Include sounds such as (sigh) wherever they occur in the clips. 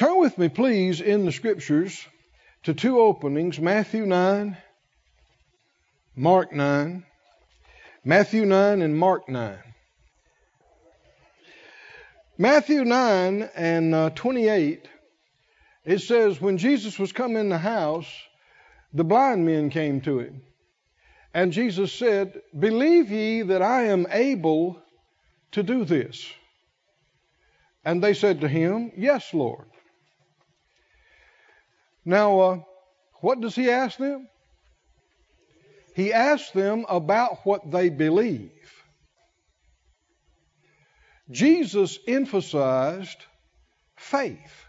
Turn with me, please, in the scriptures to two openings Matthew 9, Mark 9. Matthew 9 and Mark 9. Matthew 9 and uh, 28, it says, When Jesus was come in the house, the blind men came to him. And Jesus said, Believe ye that I am able to do this? And they said to him, Yes, Lord. Now, uh, what does he ask them? He asks them about what they believe. Jesus emphasized faith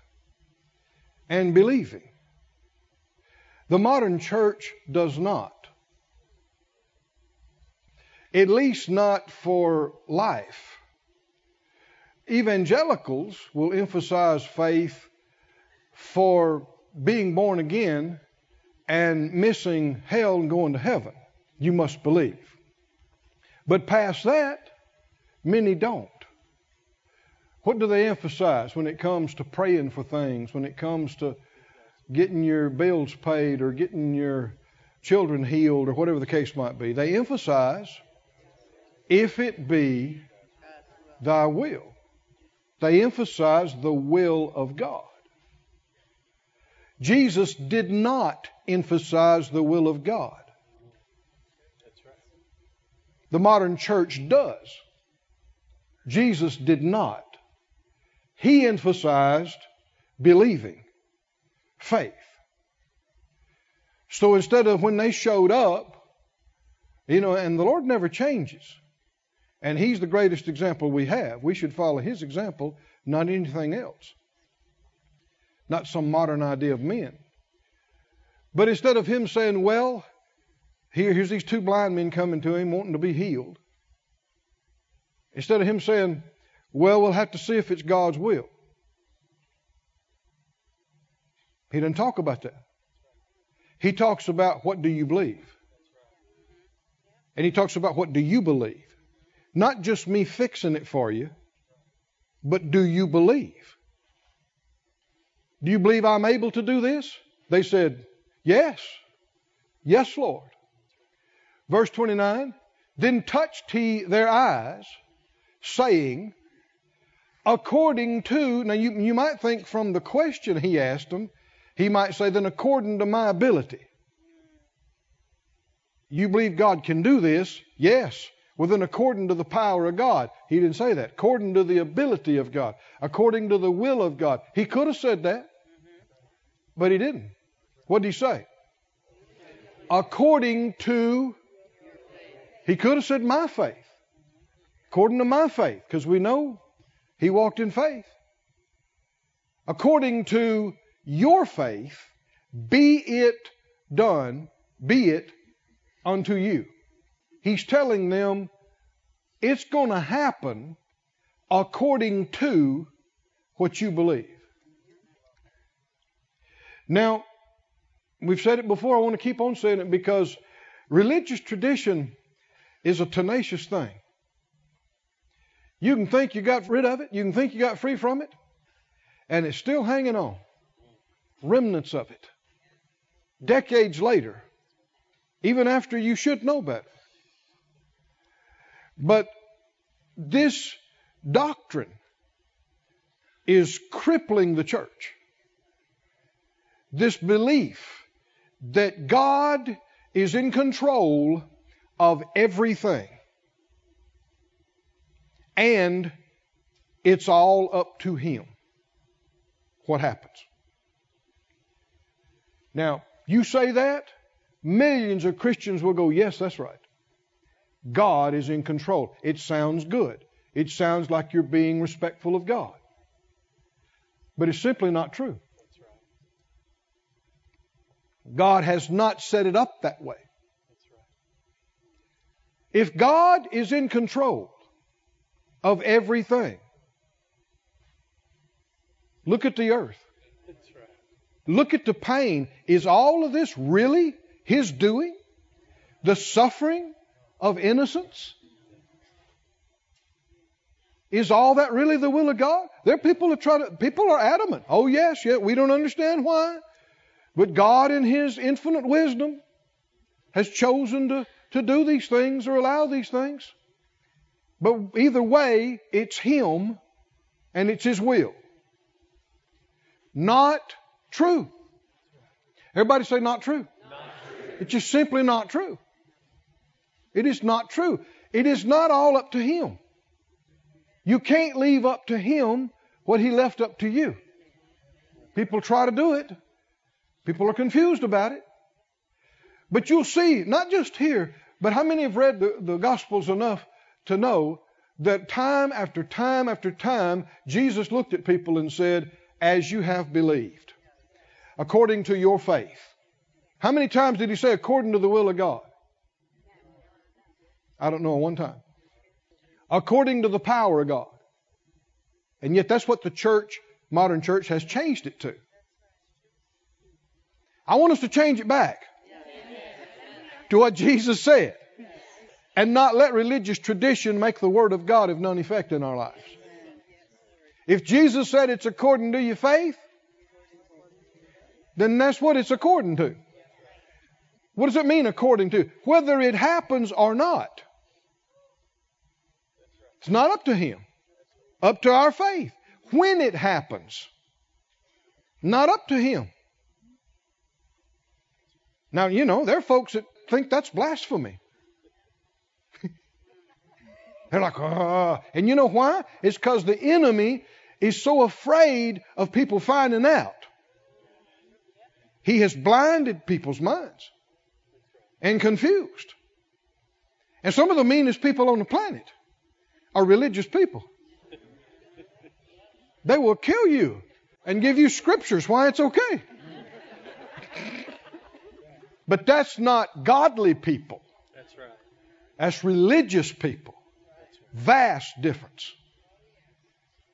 and believing. The modern church does not. At least not for life. Evangelicals will emphasize faith for being born again and missing hell and going to heaven. You must believe. But past that, many don't. What do they emphasize when it comes to praying for things, when it comes to getting your bills paid or getting your children healed or whatever the case might be? They emphasize, if it be thy will. They emphasize the will of God. Jesus did not emphasize the will of God. The modern church does. Jesus did not. He emphasized believing, faith. So instead of when they showed up, you know, and the Lord never changes. And He's the greatest example we have. We should follow His example, not anything else. Not some modern idea of men. But instead of Him saying, well, here, here's these two blind men coming to Him wanting to be healed. Instead of Him saying, well, we'll have to see if it's God's will. He doesn't talk about that. He talks about what do you believe? And he talks about what do you believe? Not just me fixing it for you, but do you believe? Do you believe I'm able to do this? They said, Yes. Yes, Lord. Verse 29 Then touched he their eyes, saying, according to, now you, you might think from the question he asked them, he might say, then according to my ability. You believe God can do this? Yes. Well, then according to the power of God. He didn't say that. According to the ability of God. According to the will of God. He could have said that, but he didn't. What did he say? According to, he could have said my faith. According to my faith, because we know he walked in faith. According to your faith, be it done, be it unto you. He's telling them it's going to happen according to what you believe. Now, we've said it before, I want to keep on saying it because religious tradition is a tenacious thing. You can think you got rid of it, you can think you got free from it, and it's still hanging on. Remnants of it. Decades later, even after you should know better. But this doctrine is crippling the church. This belief that God is in control of everything and it's all up to Him what happens. Now, you say that, millions of Christians will go, Yes, that's right. God is in control. It sounds good. It sounds like you're being respectful of God. But it's simply not true. God has not set it up that way. If God is in control, of everything. Look at the earth. Look at the pain. Is all of this really His doing? The suffering of innocence? Is all that really the will of God? There are people that try to, people are adamant. Oh yes, yeah, we don't understand why. But God in His infinite wisdom has chosen to, to do these things or allow these things. But either way, it's Him and it's His will. Not true. Everybody say not true. It's just simply not true. It is not true. It is not all up to Him. You can't leave up to Him what He left up to you. People try to do it. People are confused about it. But you'll see, not just here, but how many have read the, the Gospels enough to know that time after time after time, Jesus looked at people and said, As you have believed, according to your faith. How many times did he say, according to the will of God? I don't know, one time. According to the power of God. And yet that's what the church, modern church, has changed it to. I want us to change it back to what Jesus said and not let religious tradition make the Word of God of none effect in our lives. If Jesus said it's according to your faith, then that's what it's according to. What does it mean according to? Whether it happens or not. It's not up to Him, up to our faith. When it happens, not up to Him. Now, you know, there are folks that think that's blasphemy. (laughs) They're like, oh. And you know why? It's because the enemy is so afraid of people finding out. He has blinded people's minds and confused. And some of the meanest people on the planet are religious people. They will kill you and give you scriptures why it's okay. But that's not godly people. That's right. That's religious people. Vast difference.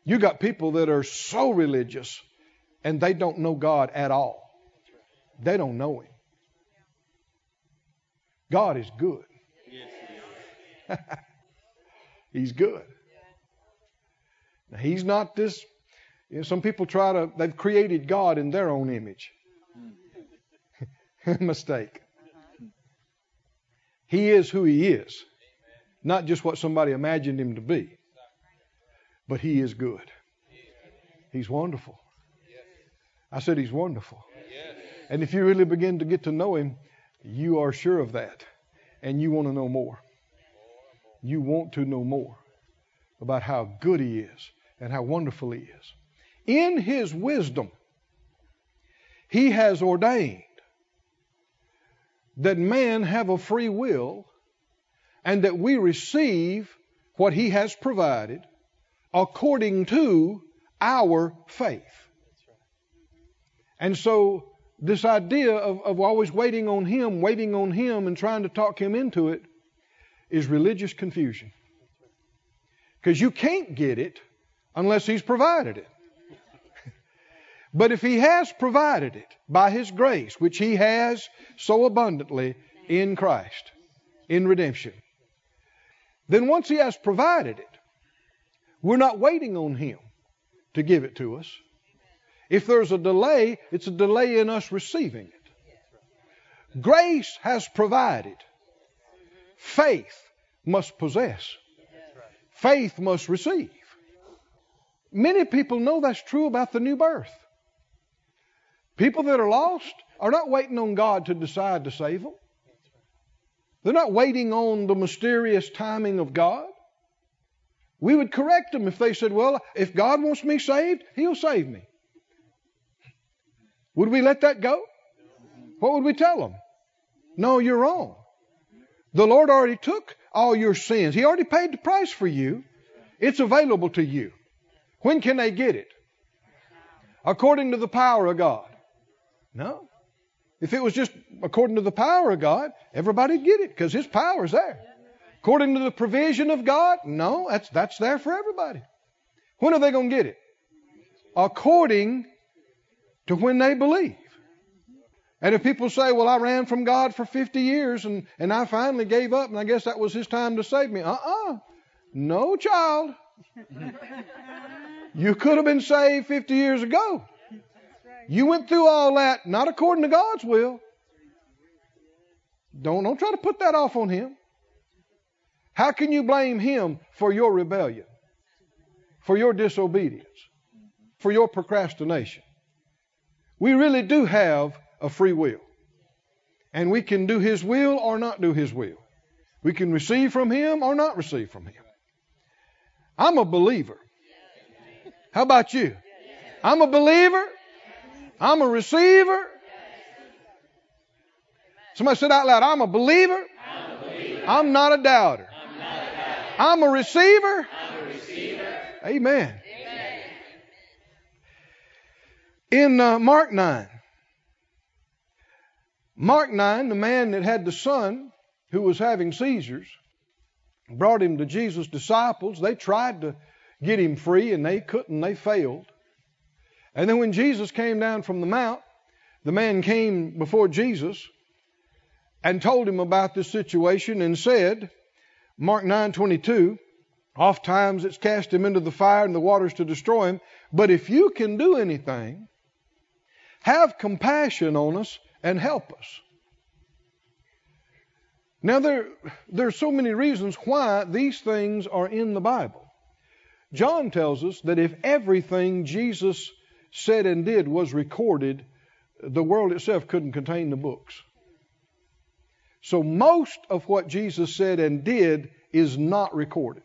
You got people that are so religious and they don't know God at all. They don't know Him. God is good. Yes. (laughs) He's good. Now, he's not this. You know, some people try to, they've created God in their own image. (laughs) Mistake. He is who He is, not just what somebody imagined Him to be. But He is good. He's wonderful. I said He's wonderful. And if you really begin to get to know Him, you are sure of that. And you want to know more. You want to know more about how good He is and how wonderful He is. In His wisdom, He has ordained that man have a free will and that we receive what He has provided according to our faith. And so, this idea of, of always waiting on Him, waiting on Him, and trying to talk Him into it is religious confusion. Because you can't get it unless He's provided it. But if He has provided it by His grace, which He has so abundantly in Christ, in redemption, then once He has provided it, we're not waiting on Him to give it to us. If there's a delay, it's a delay in us receiving it. Grace has provided. Faith must possess. Faith must receive. Many people know that's true about the new birth. People that are lost are not waiting on God to decide to save them. They're not waiting on the mysterious timing of God. We would correct them if they said, Well, if God wants me saved, He'll save me. Would we let that go? What would we tell them? No, you're wrong. The Lord already took all your sins. He already paid the price for you. It's available to you. When can they get it? According to the power of God. No. If it was just according to the power of God, everybody'd get it because His power's there. According to the provision of God, no, that's, that's there for everybody. When are they going to get it? According to when they believe. And if people say, well, I ran from God for 50 years and, and I finally gave up and I guess that was his time to save me. Uh uh No, child. You could have been saved 50 years ago. You went through all that not according to God's will. Don't, don't try to put that off on Him. How can you blame Him for your rebellion, for your disobedience, for your procrastination? We really do have a free will. And we can do His will or not do His will. We can receive from Him or not receive from Him. I'm a believer. How about you? I'm a believer. I'm a receiver. Somebody said out loud, I'm a believer. I'm, not a doubter. I'm a receiver. Amen. In uh, Mark 9, Mark 9, the man that had the son who was having seizures brought him to Jesus' disciples. They tried to get him free and they couldn't, they failed. And then when Jesus came down from the mount, the man came before Jesus and told him about this situation and said, Mark 9:22, oft times it's cast him into the fire and the waters to destroy him, but if you can do anything, have compassion on us and help us. Now there there's so many reasons why these things are in the Bible. John tells us that if everything Jesus said and did was recorded, the world itself couldn't contain the books. So most of what Jesus said and did is not recorded.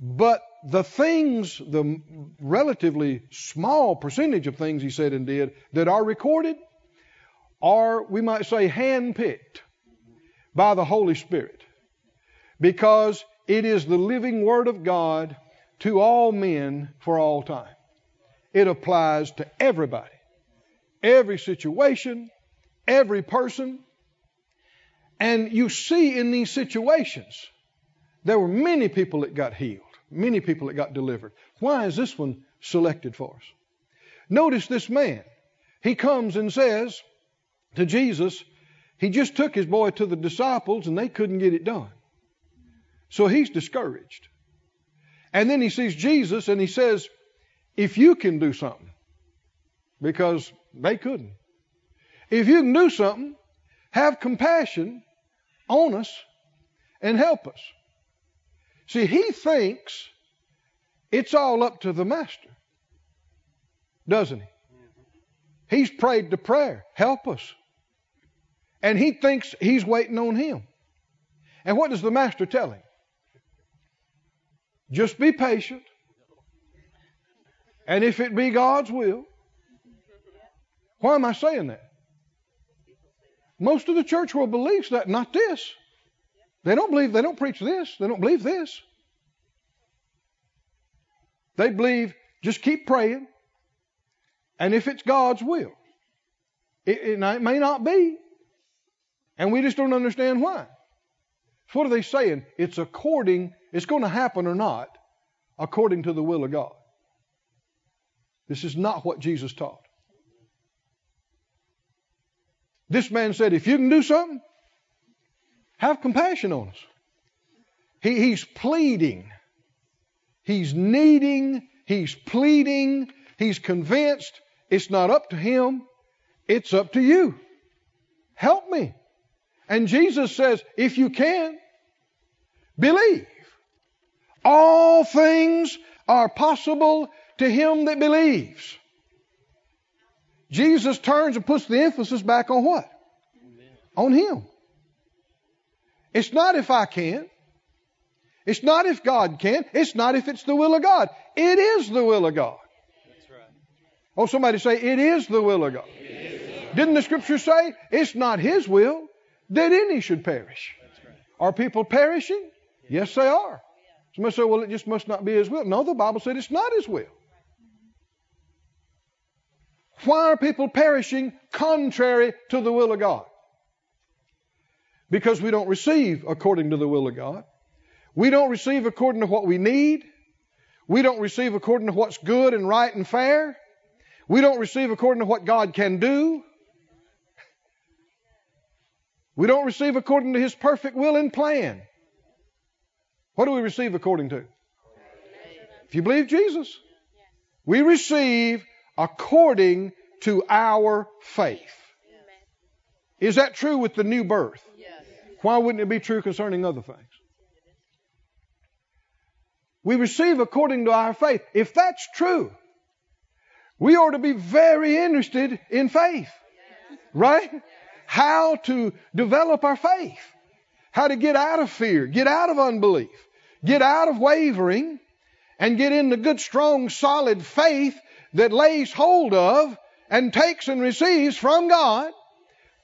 But the things, the relatively small percentage of things he said and did that are recorded are, we might say, handpicked by the Holy Spirit. Because it is the living Word of God to all men for all time. It applies to everybody, every situation, every person. And you see in these situations, there were many people that got healed, many people that got delivered. Why is this one selected for us? Notice this man. He comes and says to Jesus, he just took his boy to the disciples and they couldn't get it done. So he's discouraged. And then he sees Jesus and he says, If you can do something, because they couldn't. If you can do something, have compassion on us and help us. See, he thinks it's all up to the master, doesn't he? He's prayed the prayer, help us. And he thinks he's waiting on him. And what does the master tell him? Just be patient. And if it be God's will, why am I saying that? Most of the church world believes that, not this. They don't believe, they don't preach this, they don't believe this. They believe just keep praying, and if it's God's will, it, it, it may not be, and we just don't understand why. So what are they saying? It's according it's going to happen or not according to the will of God. This is not what Jesus taught. This man said, if you can do something, have compassion on us. He, he's pleading. He's needing. He's pleading. He's convinced it's not up to him. It's up to you. Help me. And Jesus says, if you can, believe. All things are possible to him that believes. Jesus turns and puts the emphasis back on what? On him. It's not if I can. It's not if God can. It's not if it's the will of God. It is the will of God. Oh, somebody say, it is the will of God. Didn't the scripture say, it's not his will that any should perish? Right. Are people perishing? Yes, they are. Somebody say, well, it just must not be His will. No, the Bible said it's not His will. Why are people perishing contrary to the will of God? Because we don't receive according to the will of God. We don't receive according to what we need. We don't receive according to what's good and right and fair. We don't receive according to what God can do. We don't receive according to His perfect will and plan. What do we receive according to? If you believe Jesus, we receive according to our faith. Is that true with the new birth? Why wouldn't it be true concerning other things? We receive according to our faith. If that's true, we ought to be very interested in faith. Right? How to develop our faith. How to get out of fear, get out of unbelief, get out of wavering, and get into good, strong, solid faith that lays hold of and takes and receives from God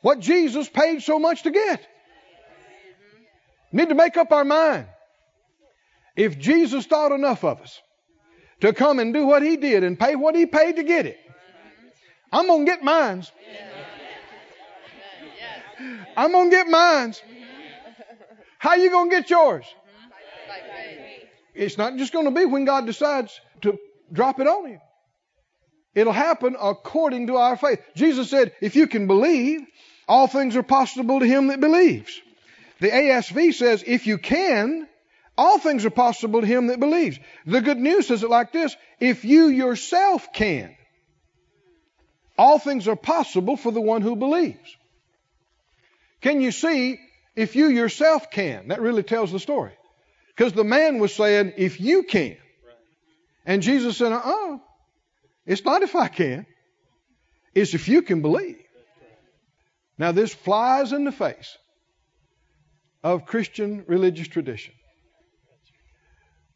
what Jesus paid so much to get. Need to make up our mind. If Jesus thought enough of us to come and do what he did and pay what he paid to get it, I'm going to get mines. I'm going to get mines. How you going to get yours? It's not just going to be when God decides to drop it on you. It'll happen according to our faith. Jesus said, if you can believe, all things are possible to him that believes. The ASV says, if you can, all things are possible to him that believes. The good news says it like this if you yourself can, all things are possible for the one who believes. Can you see if you yourself can? That really tells the story. Because the man was saying, if you can. And Jesus said, uh uh-uh. It's not if I can, it's if you can believe. Now, this flies in the face of Christian religious tradition.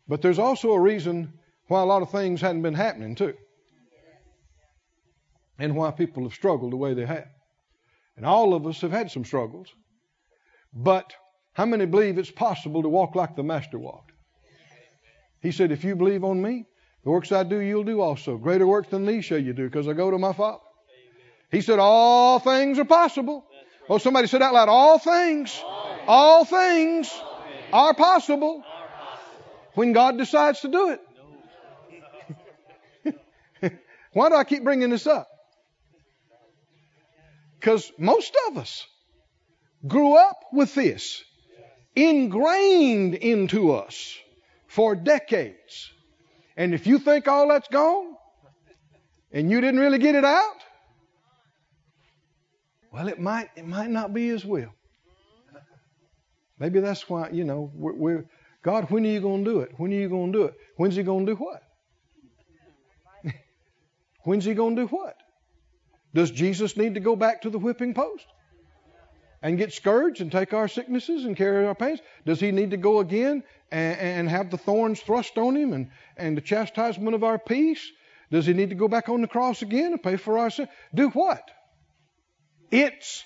But there's also a reason why a lot of things hadn't been happening, too. And why people have struggled the way they have. And all of us have had some struggles. But how many believe it's possible to walk like the Master walked? He said, If you believe on me, the works I do, you'll do also. Greater works than these shall you do, because I go to my Father. He said, All things are possible. Oh, somebody said out loud, All things, all things are possible when God decides to do it. (laughs) Why do I keep bringing this up? Because most of us grew up with this ingrained into us for decades. And if you think all that's gone and you didn't really get it out, well, it might it might not be as well. Maybe that's why you know we're, we're God. When are you going to do it? When are you going to do it? When's He going to do what? (laughs) When's He going to do what? Does Jesus need to go back to the whipping post? and get scourged and take our sicknesses and carry our pains? Does he need to go again and, and, have the thorns thrust on him and, and the chastisement of our peace? Does he need to go back on the cross again and pay for our sin? Do what? It's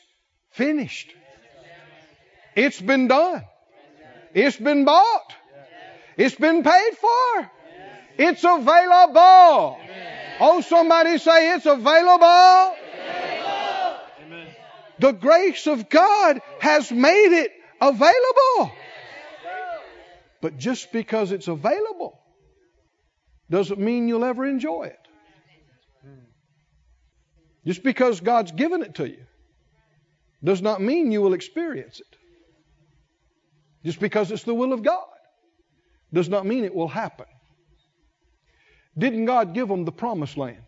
finished. It's been done. It's been bought. It's been paid for. It's available. Oh, somebody say it's available. The grace of God has made it available. But just because it's available doesn't mean you'll ever enjoy it. Just because God's given it to you does not mean you will experience it. Just because it's the will of God does not mean it will happen. Didn't God give them the promised land?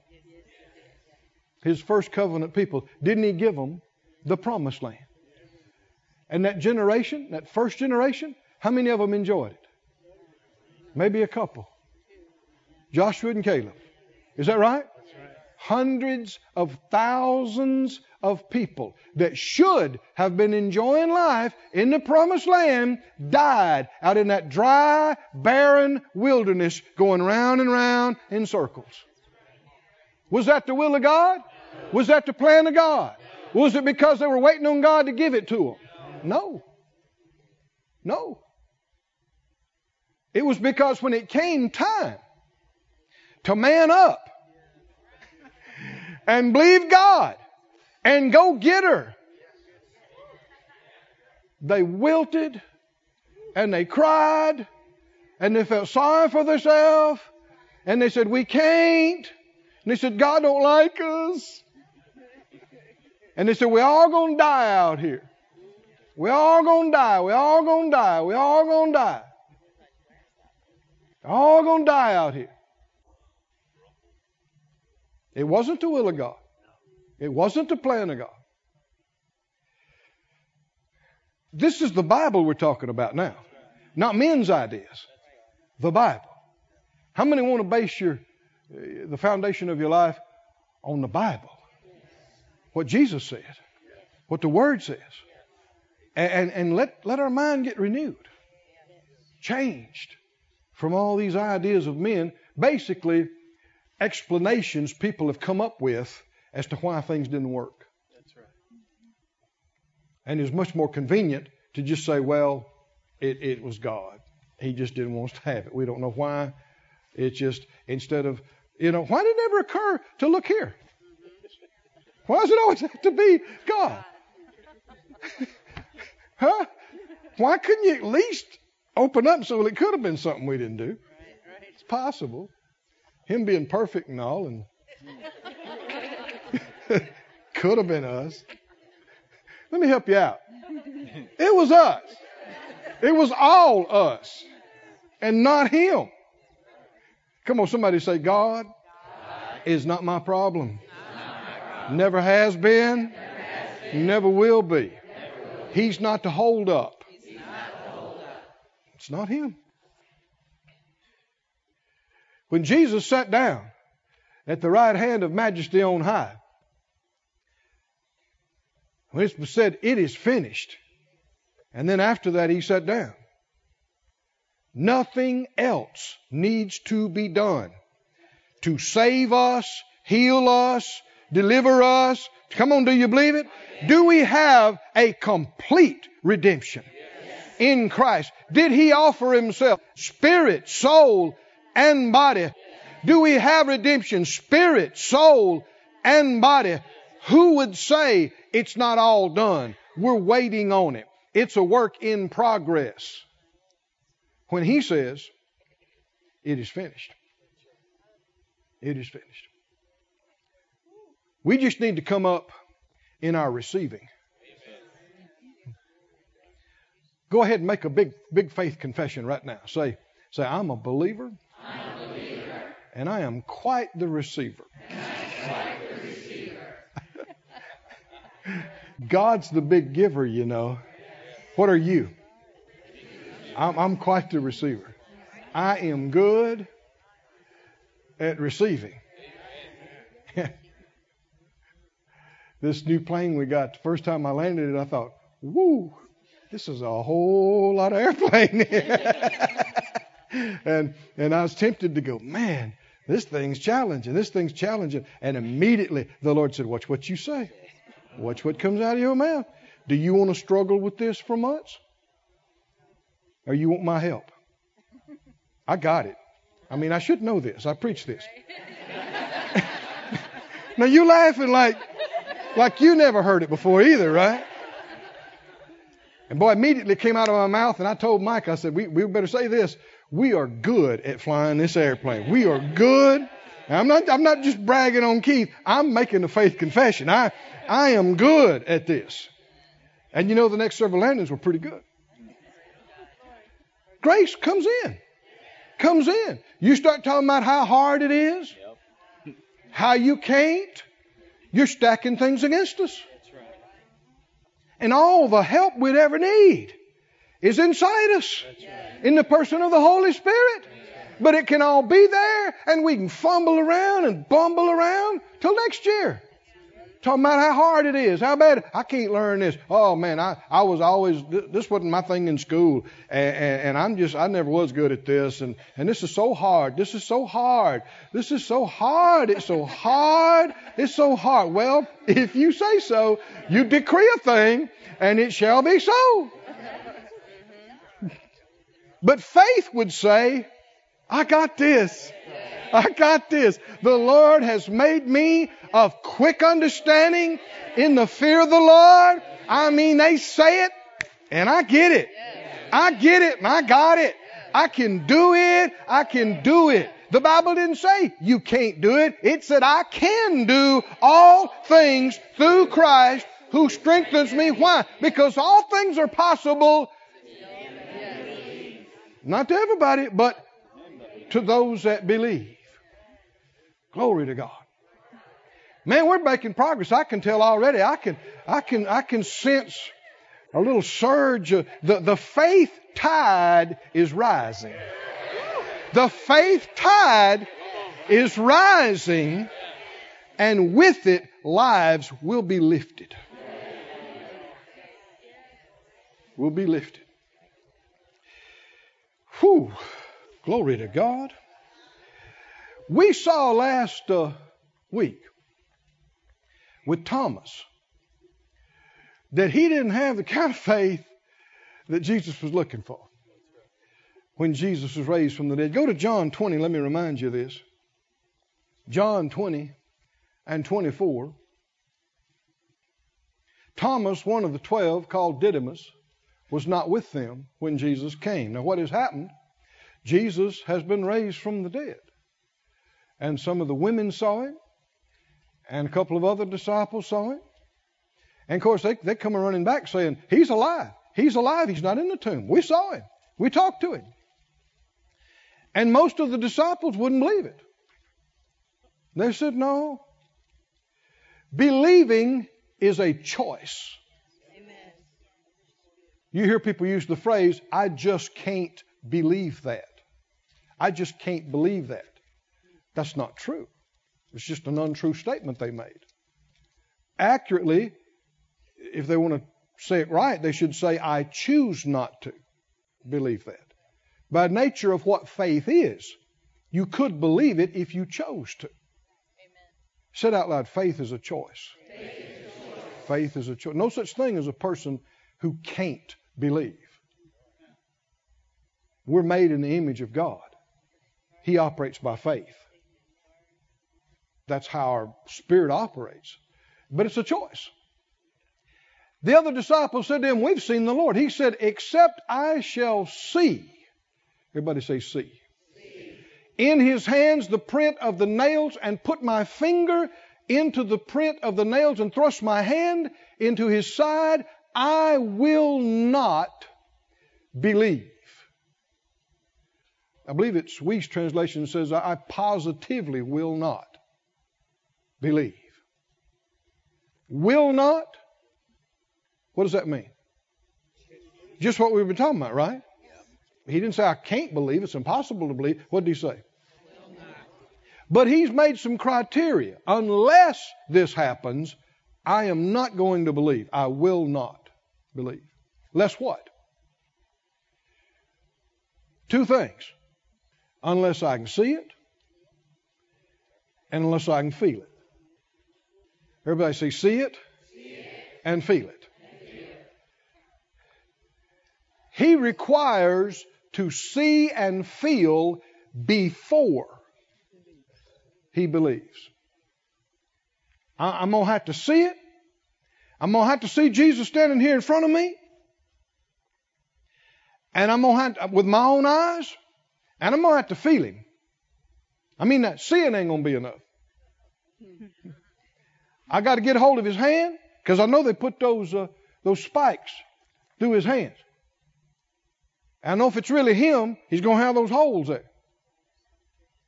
His first covenant people. Didn't He give them the promised land? And that generation, that first generation, how many of them enjoyed it? Maybe a couple. Joshua and Caleb. Is that right? Hundreds of thousands of people that should have been enjoying life in the promised land died out in that dry, barren wilderness going round and round in circles. Was that the will of God? Was that the plan of God? Was it because they were waiting on God to give it to them? No. No. It was because when it came time to man up and believe God and go get her, they wilted and they cried and they felt sorry for themselves and they said, We can't. And they said, God don't like us. And they said, We're all going to die out here. We're all going to die. We're all going to die. We're all going to die. All going to die out here. It wasn't the will of God. It wasn't the plan of God. This is the Bible we're talking about now, not men's ideas. The Bible. How many want to base your uh, the foundation of your life on the Bible? What Jesus said, what the Word says, and, and let let our mind get renewed, changed from all these ideas of men. Basically, explanations people have come up with as to why things didn't work. That's right. And it's much more convenient to just say, well, it, it was God. He just didn't want us to have it. We don't know why. It's just, instead of, you know, why did it ever occur to look here? Why does it always have to be God? (laughs) huh? Why couldn't you at least open up so it could have been something we didn't do? It's possible. Him being perfect and all, and (laughs) could have been us. Let me help you out. It was us. It was all us and not him. Come on, somebody say, God, is not my problem. Never has been, never will be. He's not to hold up. It's not him. When Jesus sat down at the right hand of majesty on high, when it was said, It is finished, and then after that he sat down, nothing else needs to be done to save us, heal us, deliver us. Come on, do you believe it? Do we have a complete redemption in Christ? Did he offer himself spirit, soul, and body? Do we have redemption, spirit, soul, and body? Who would say it's not all done? We're waiting on it. It's a work in progress. When he says, it is finished. It is finished. We just need to come up in our receiving. Go ahead and make a big, big faith confession right now. Say, say, I'm a believer, I'm a believer. and I am quite the receiver. Quite the receiver. God's the big giver, you know. What are you? I'm, I'm quite the receiver. I am good at receiving. (laughs) this new plane we got, the first time I landed it, I thought, woo, this is a whole lot of airplane. (laughs) and and I was tempted to go, man, this thing's challenging. This thing's challenging. And immediately the Lord said, Watch what you say. Watch what comes out of your mouth. Do you want to struggle with this for months? Or you want my help? I got it. I mean, I should know this. I preach this. (laughs) now you're laughing like like you never heard it before either, right? And boy, immediately came out of my mouth, and I told Mike, I said, we, we better say this. We are good at flying this airplane. We are good. Now, I'm not, I'm not just bragging on Keith. I'm making a faith confession. I, I am good at this. And you know, the next several landings were pretty good. Grace comes in. Comes in. You start talking about how hard it is, how you can't, you're stacking things against us. And all the help we'd ever need is inside us right. in the person of the Holy Spirit. But it can all be there and we can fumble around and bumble around till next year. Talking about how hard it is, how bad I can't learn this. Oh man, I, I was always this wasn't my thing in school, and, and, and I'm just I never was good at this, and and this is so hard. This is so hard. This is so hard. It's so hard. It's so hard. Well, if you say so, you decree a thing, and it shall be so. But faith would say, I got this. (laughs) I got this. The Lord has made me of quick understanding in the fear of the Lord. I mean, they say it and I get it. I get it and I got it. I can do it. I can do it. The Bible didn't say you can't do it. It said I can do all things through Christ who strengthens me. Why? Because all things are possible. Not to everybody, but to those that believe. Glory to God. Man, we're making progress. I can tell already. I can, I can, I can sense a little surge. Of, the, the faith tide is rising. The faith tide is rising, and with it, lives will be lifted. Will be lifted. Whew. Glory to God. We saw last uh, week with Thomas that he didn't have the kind of faith that Jesus was looking for when Jesus was raised from the dead. Go to John 20, let me remind you of this. John 20 and 24. Thomas, one of the twelve, called Didymus, was not with them when Jesus came. Now, what has happened? Jesus has been raised from the dead. And some of the women saw him, and a couple of other disciples saw him. And of course, they, they come running back saying, He's alive. He's alive. He's not in the tomb. We saw him. We talked to him. And most of the disciples wouldn't believe it. They said, No. Believing is a choice. Amen. You hear people use the phrase, I just can't believe that. I just can't believe that. That's not true. It's just an untrue statement they made. Accurately, if they want to say it right, they should say, I choose not to believe that. By nature of what faith is, you could believe it if you chose to. Amen. Said out loud, faith is a choice. Faith is a choice. Faith is a choice. No such thing as a person who can't believe. We're made in the image of God. He operates by faith. That's how our spirit operates. But it's a choice. The other disciples said to him, We've seen the Lord. He said, Except I shall see. Everybody say, see. see. In his hands the print of the nails, and put my finger into the print of the nails, and thrust my hand into his side, I will not believe. I believe it's Wuest translation says, I positively will not believe. Will not? What does that mean? Just what we've been talking about, right? He didn't say, I can't believe. It's impossible to believe. What did he say? But he's made some criteria. Unless this happens, I am not going to believe. I will not believe. Less what? Two things unless I can see it and unless I can feel it. Everybody say, see it, see it. And, feel it. and feel it. He requires to see and feel before he believes. I, I'm going to have to see it. I'm going to have to see Jesus standing here in front of me. And I'm going to have to, with my own eyes. And I'm going to have to feel him. I mean, that seeing ain't going to be enough. I got to get a hold of his hand because I know they put those, uh, those spikes through his hands. I know if it's really him, he's going to have those holes there.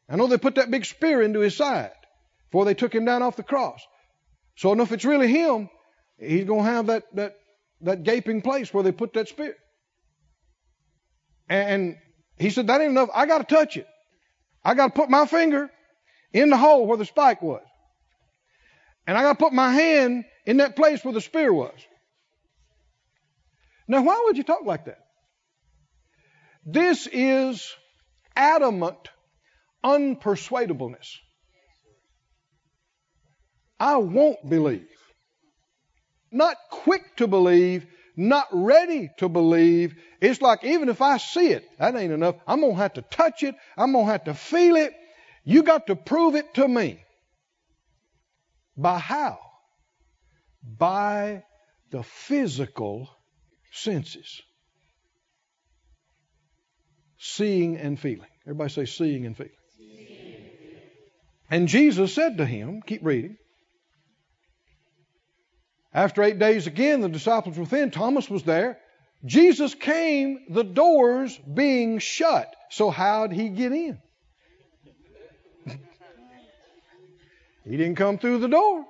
I know they put that big spear into his side before they took him down off the cross. So I know if it's really him, he's going to have that, that, that gaping place where they put that spear. And he said, That ain't enough. I got to touch it. I got to put my finger in the hole where the spike was. And I got to put my hand in that place where the spear was. Now, why would you talk like that? This is adamant unpersuadableness. I won't believe. Not quick to believe, not ready to believe. It's like even if I see it, that ain't enough. I'm going to have to touch it. I'm going to have to feel it. You got to prove it to me. By how? By the physical senses. Seeing and feeling. Everybody say seeing and feeling. And Jesus said to him, keep reading. After eight days again, the disciples were within. Thomas was there. Jesus came, the doors being shut. So how'd he get in? He didn't come through the door.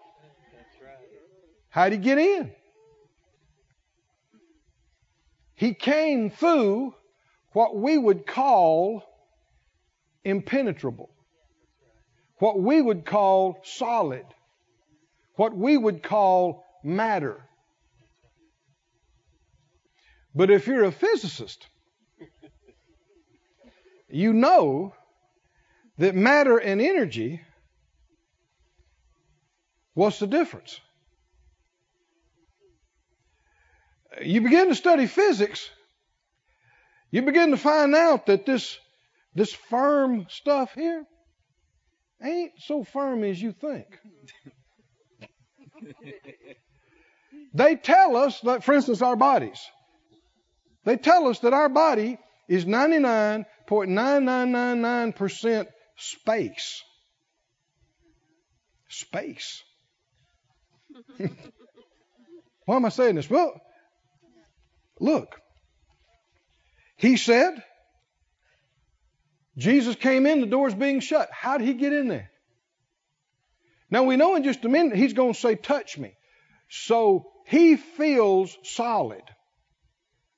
How'd he get in? He came through what we would call impenetrable, what we would call solid, what we would call matter. But if you're a physicist, you know that matter and energy, what's the difference? You begin to study physics, you begin to find out that this, this firm stuff here ain't so firm as you think. (laughs) they tell us that, for instance, our bodies. They tell us that our body is 99.9999% space. Space. Why am I saying this? Well, look. He said, Jesus came in, the door's being shut. How did he get in there? Now we know in just a minute he's going to say, Touch me. So he feels solid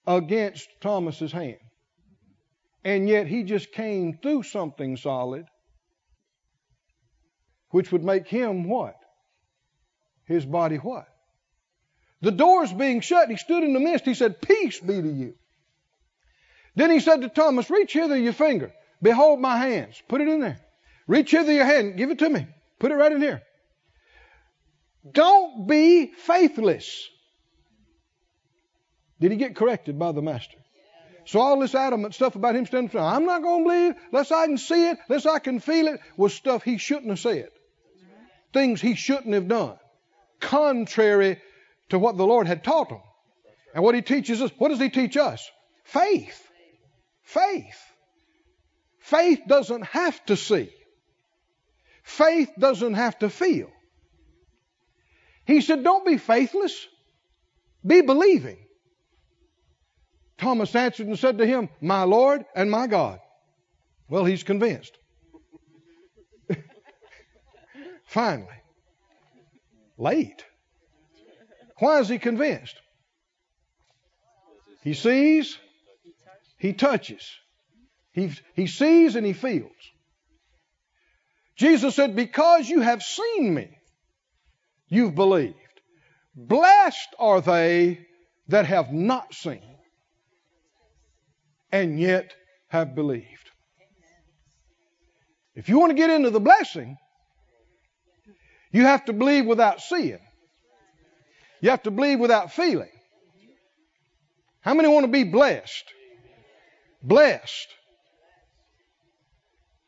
against Thomas's hand. And yet he just came through something solid, which would make him what? His body what? The door's being shut. He stood in the midst. He said, Peace be to you. Then he said to Thomas, Reach hither your finger. Behold my hands. Put it in there. Reach hither your hand. Give it to me. Put it right in here. Don't be faithless. Did he get corrected by the master? So all this adamant stuff about him standing I'm not going to believe unless I can see it, unless I can feel it, was stuff he shouldn't have said. Things he shouldn't have done. Contrary to what the Lord had taught him. And what he teaches us, what does he teach us? Faith. Faith. Faith doesn't have to see. Faith doesn't have to feel. He said, Don't be faithless, be believing. Thomas answered and said to him, My Lord and my God. Well, he's convinced. (laughs) Finally. Late. Why is he convinced? He sees, he touches. He, he sees and he feels. Jesus said, Because you have seen me, you've believed. Blessed are they that have not seen and yet have believed. If you want to get into the blessing, you have to believe without seeing. You have to believe without feeling. How many want to be blessed? Blessed.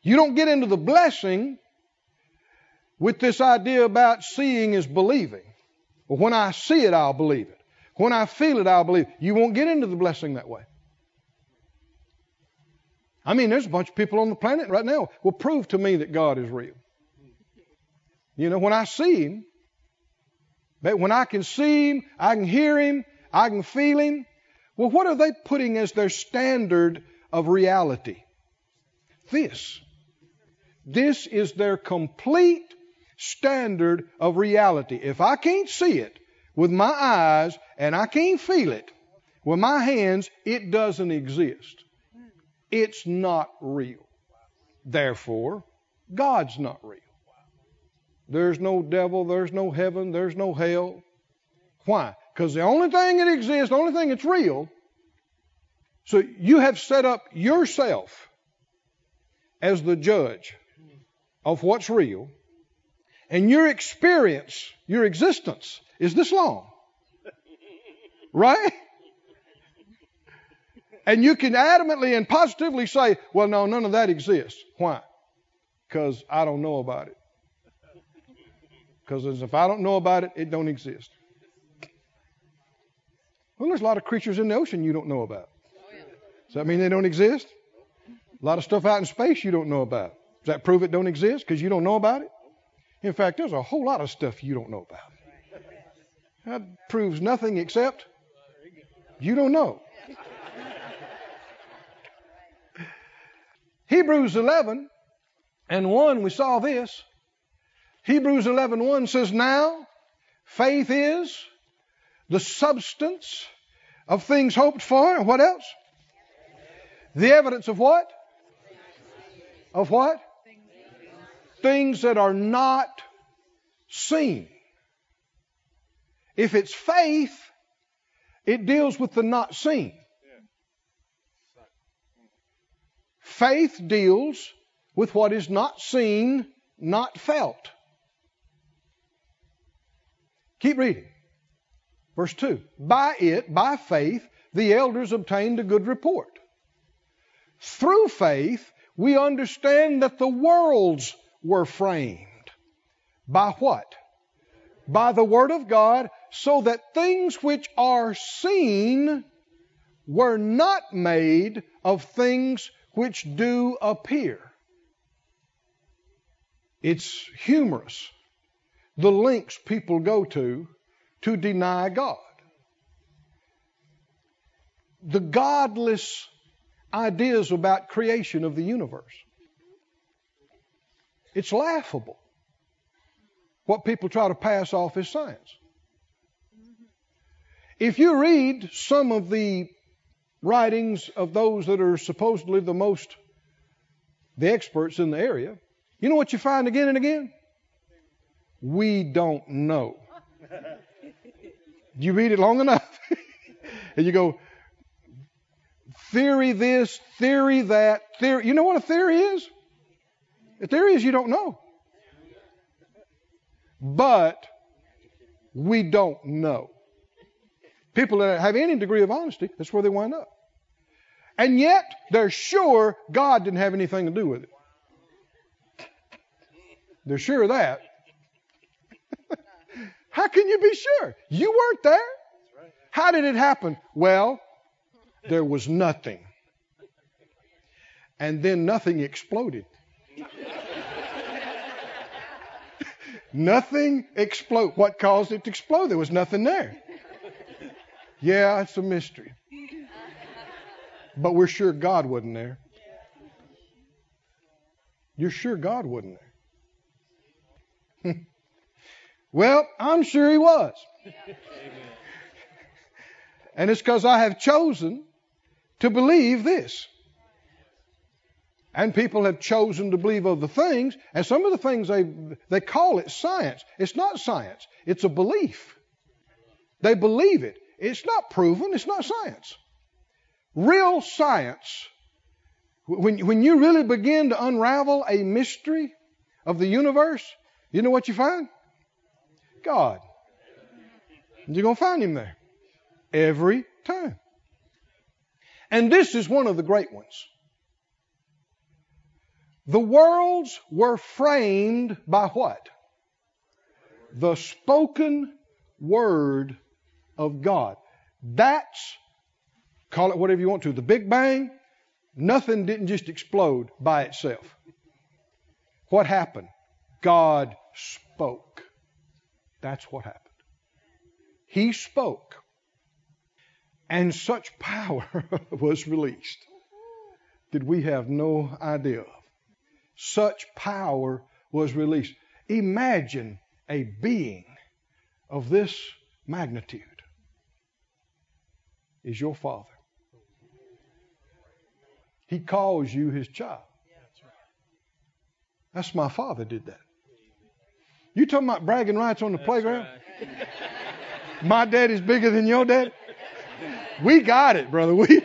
You don't get into the blessing with this idea about seeing is believing. Well, when I see it, I'll believe it. When I feel it, I'll believe it. You won't get into the blessing that way. I mean, there's a bunch of people on the planet right now will prove to me that God is real. You know, when I see Him, but when I can see Him, I can hear Him, I can feel Him. Well, what are they putting as their standard of reality? This. This is their complete standard of reality. If I can't see it with my eyes and I can't feel it with my hands, it doesn't exist. It's not real. Therefore, God's not real. There's no devil, there's no heaven, there's no hell. Why? Because the only thing that exists, the only thing that's real, so you have set up yourself as the judge of what's real, and your experience, your existence, is this long. Right? And you can adamantly and positively say, well, no, none of that exists. Why? Because I don't know about it. Because if I don't know about it, it don't exist. Well, there's a lot of creatures in the ocean you don't know about. Does that mean they don't exist? A lot of stuff out in space you don't know about. Does that prove it don't exist because you don't know about it? In fact, there's a whole lot of stuff you don't know about. That proves nothing except you don't know. Hebrews 11 and 1, we saw this Hebrews 11:1 says, "Now faith is the substance of things hoped for, what else? The evidence of what? Of what? Things that are not seen. If it's faith, it deals with the not seen. Faith deals with what is not seen, not felt. Keep reading. Verse 2 By it, by faith, the elders obtained a good report. Through faith, we understand that the worlds were framed. By what? By the Word of God, so that things which are seen were not made of things which do appear. It's humorous the links people go to to deny God. The godless ideas about creation of the universe. It's laughable what people try to pass off as science. If you read some of the writings of those that are supposedly the most the experts in the area, you know what you find again and again? We don't know. You read it long enough, (laughs) and you go, theory this, theory that, theory. You know what a theory is? A theory is you don't know. But we don't know. People that have any degree of honesty, that's where they wind up. And yet, they're sure God didn't have anything to do with it. They're sure of that. How can you be sure? You weren't there. How did it happen? Well, there was nothing. And then nothing exploded. nothing exploded. What caused it to explode? There was nothing there. Yeah, it's a mystery. But we're sure God wasn't there. You're sure God wasn't there. (laughs) well, I'm sure He was. and it's because I have chosen to believe this. And people have chosen to believe other things, and some of the things they they call it science. It's not science. It's a belief. They believe it. It's not proven. It's not science. Real science, when, when you really begin to unravel a mystery of the universe, you know what you find? God. You're going to find Him there every time. And this is one of the great ones. The worlds were framed by what? The spoken word of God. That's, call it whatever you want to, the Big Bang. Nothing didn't just explode by itself. What happened? God spoke. That's what happened. He spoke. And such power (laughs) was released that we have no idea of. Such power was released. Imagine a being of this magnitude is your Father. He calls you his child. That's my father did that. You talking about bragging rights on the That's playground? Right. (laughs) my daddy's bigger than your dad. We got it, brother. We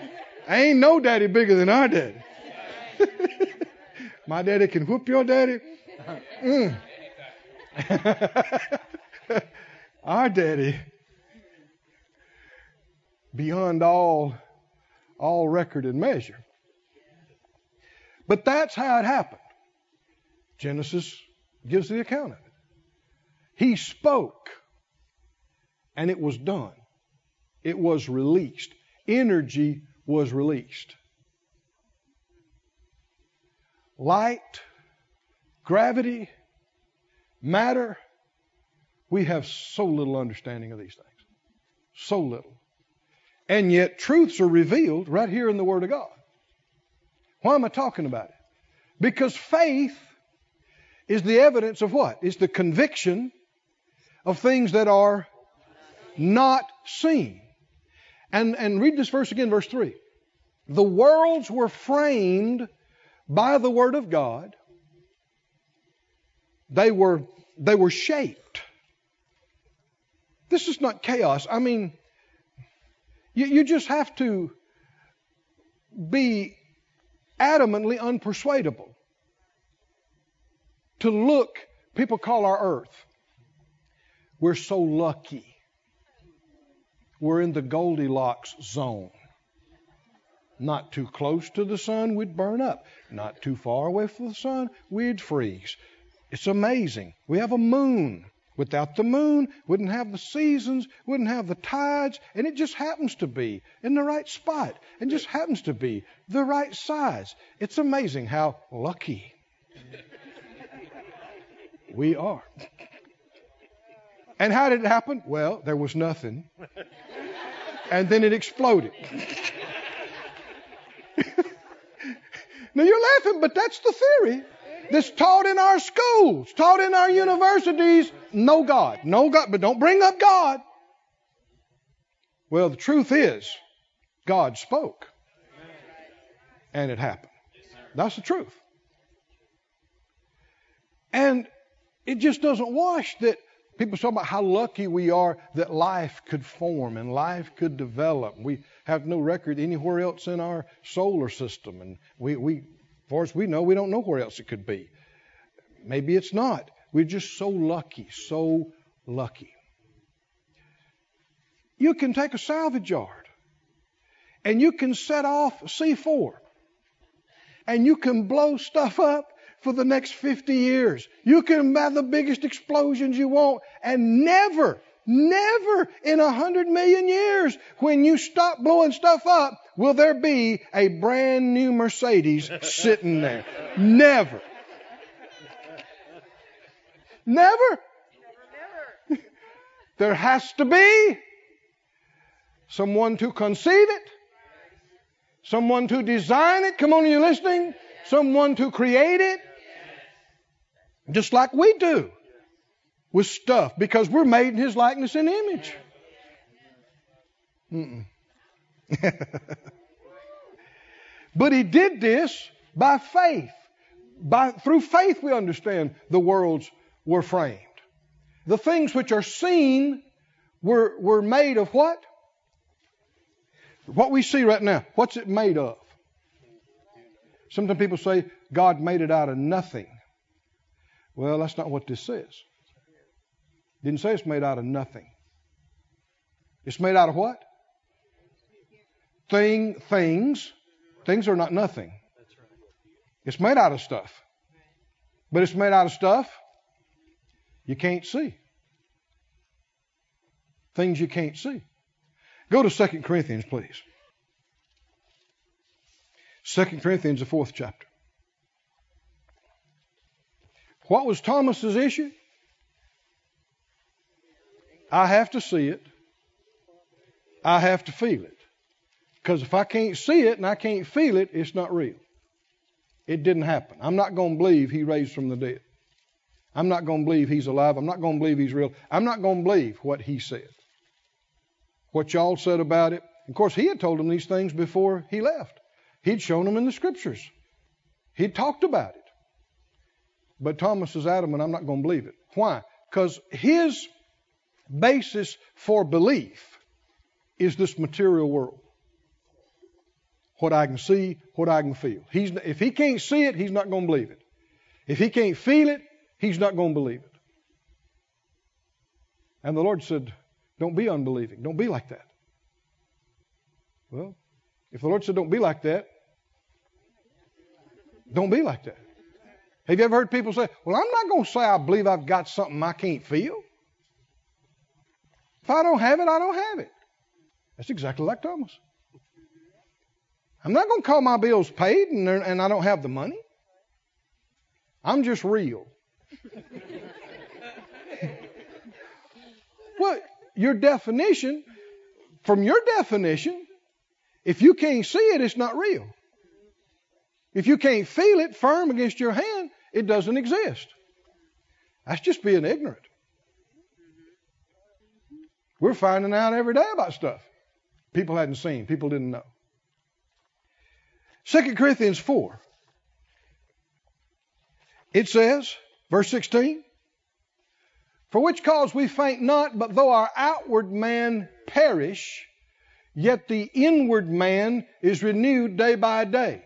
(laughs) ain't no daddy bigger than our daddy. (laughs) my daddy can whoop your daddy. Mm. our daddy beyond all, all record and measure. But that's how it happened. Genesis gives the account of it. He spoke, and it was done. It was released. Energy was released. Light, gravity, matter, we have so little understanding of these things. So little. And yet, truths are revealed right here in the Word of God. Why am I talking about it? Because faith is the evidence of what? It's the conviction of things that are not seen. And, and read this verse again, verse 3. The worlds were framed by the Word of God. They were, they were shaped. This is not chaos. I mean, you, you just have to be adamantly unpersuadable to look, people call our earth. We're so lucky. We're in the Goldilocks zone. Not too close to the sun, we'd burn up. Not too far away from the sun, we'd freeze. It's amazing. We have a moon. Without the moon, wouldn't have the seasons, wouldn't have the tides, and it just happens to be in the right spot and just happens to be the right size. It's amazing how lucky we are. And how did it happen? Well, there was nothing. And then it exploded. (laughs) now you're laughing, but that's the theory that's taught in our schools, taught in our universities. No God. No God. But don't bring up God. Well, the truth is, God spoke. And it happened. That's the truth. And it just doesn't wash that people talk about how lucky we are that life could form and life could develop. We have no record anywhere else in our solar system. And we, we as far as we know, we don't know where else it could be. Maybe it's not. We're just so lucky, so lucky. You can take a salvage yard and you can set off C4 and you can blow stuff up for the next 50 years. You can have the biggest explosions you want and never, never in a hundred million years when you stop blowing stuff up will there be a brand new Mercedes sitting there. Never. Never. (laughs) There has to be someone to conceive it, someone to design it. Come on, are you listening? Someone to create it. Just like we do with stuff because we're made in His likeness and image. (laughs) But he did this by faith. By, through faith, we understand the worlds were framed. The things which are seen were, were made of what? What we see right now, what's it made of? Sometimes people say God made it out of nothing. Well, that's not what this says. Didn't say it's made out of nothing. It's made out of what? thing, things. Things are not nothing. It's made out of stuff. But it's made out of stuff you can't see. Things you can't see. Go to 2 Corinthians, please. 2 Corinthians, the fourth chapter. What was Thomas's issue? I have to see it. I have to feel it. Because if I can't see it and I can't feel it, it's not real. It didn't happen. I'm not going to believe he raised from the dead. I'm not going to believe he's alive. I'm not going to believe he's real. I'm not going to believe what he said. What y'all said about it. Of course, he had told them these things before he left. He'd shown them in the scriptures. He'd talked about it. But Thomas is adamant, I'm not going to believe it. Why? Because his basis for belief is this material world what I can see, what I can feel. He's, if he can't see it, he's not going to believe it. If he can't feel it, he's not going to believe it. And the Lord said, Don't be unbelieving. Don't be like that. Well, if the Lord said, Don't be like that, don't be like that. Have you ever heard people say, Well, I'm not going to say I believe I've got something I can't feel. If I don't have it, I don't have it. That's exactly like Thomas. I'm not going to call my bills paid and, and I don't have the money. I'm just real. (laughs) well, your definition, from your definition, if you can't see it, it's not real. If you can't feel it firm against your hand, it doesn't exist. That's just being ignorant. We're finding out every day about stuff people hadn't seen, people didn't know. 2 Corinthians 4. It says, verse 16, For which cause we faint not, but though our outward man perish, yet the inward man is renewed day by day.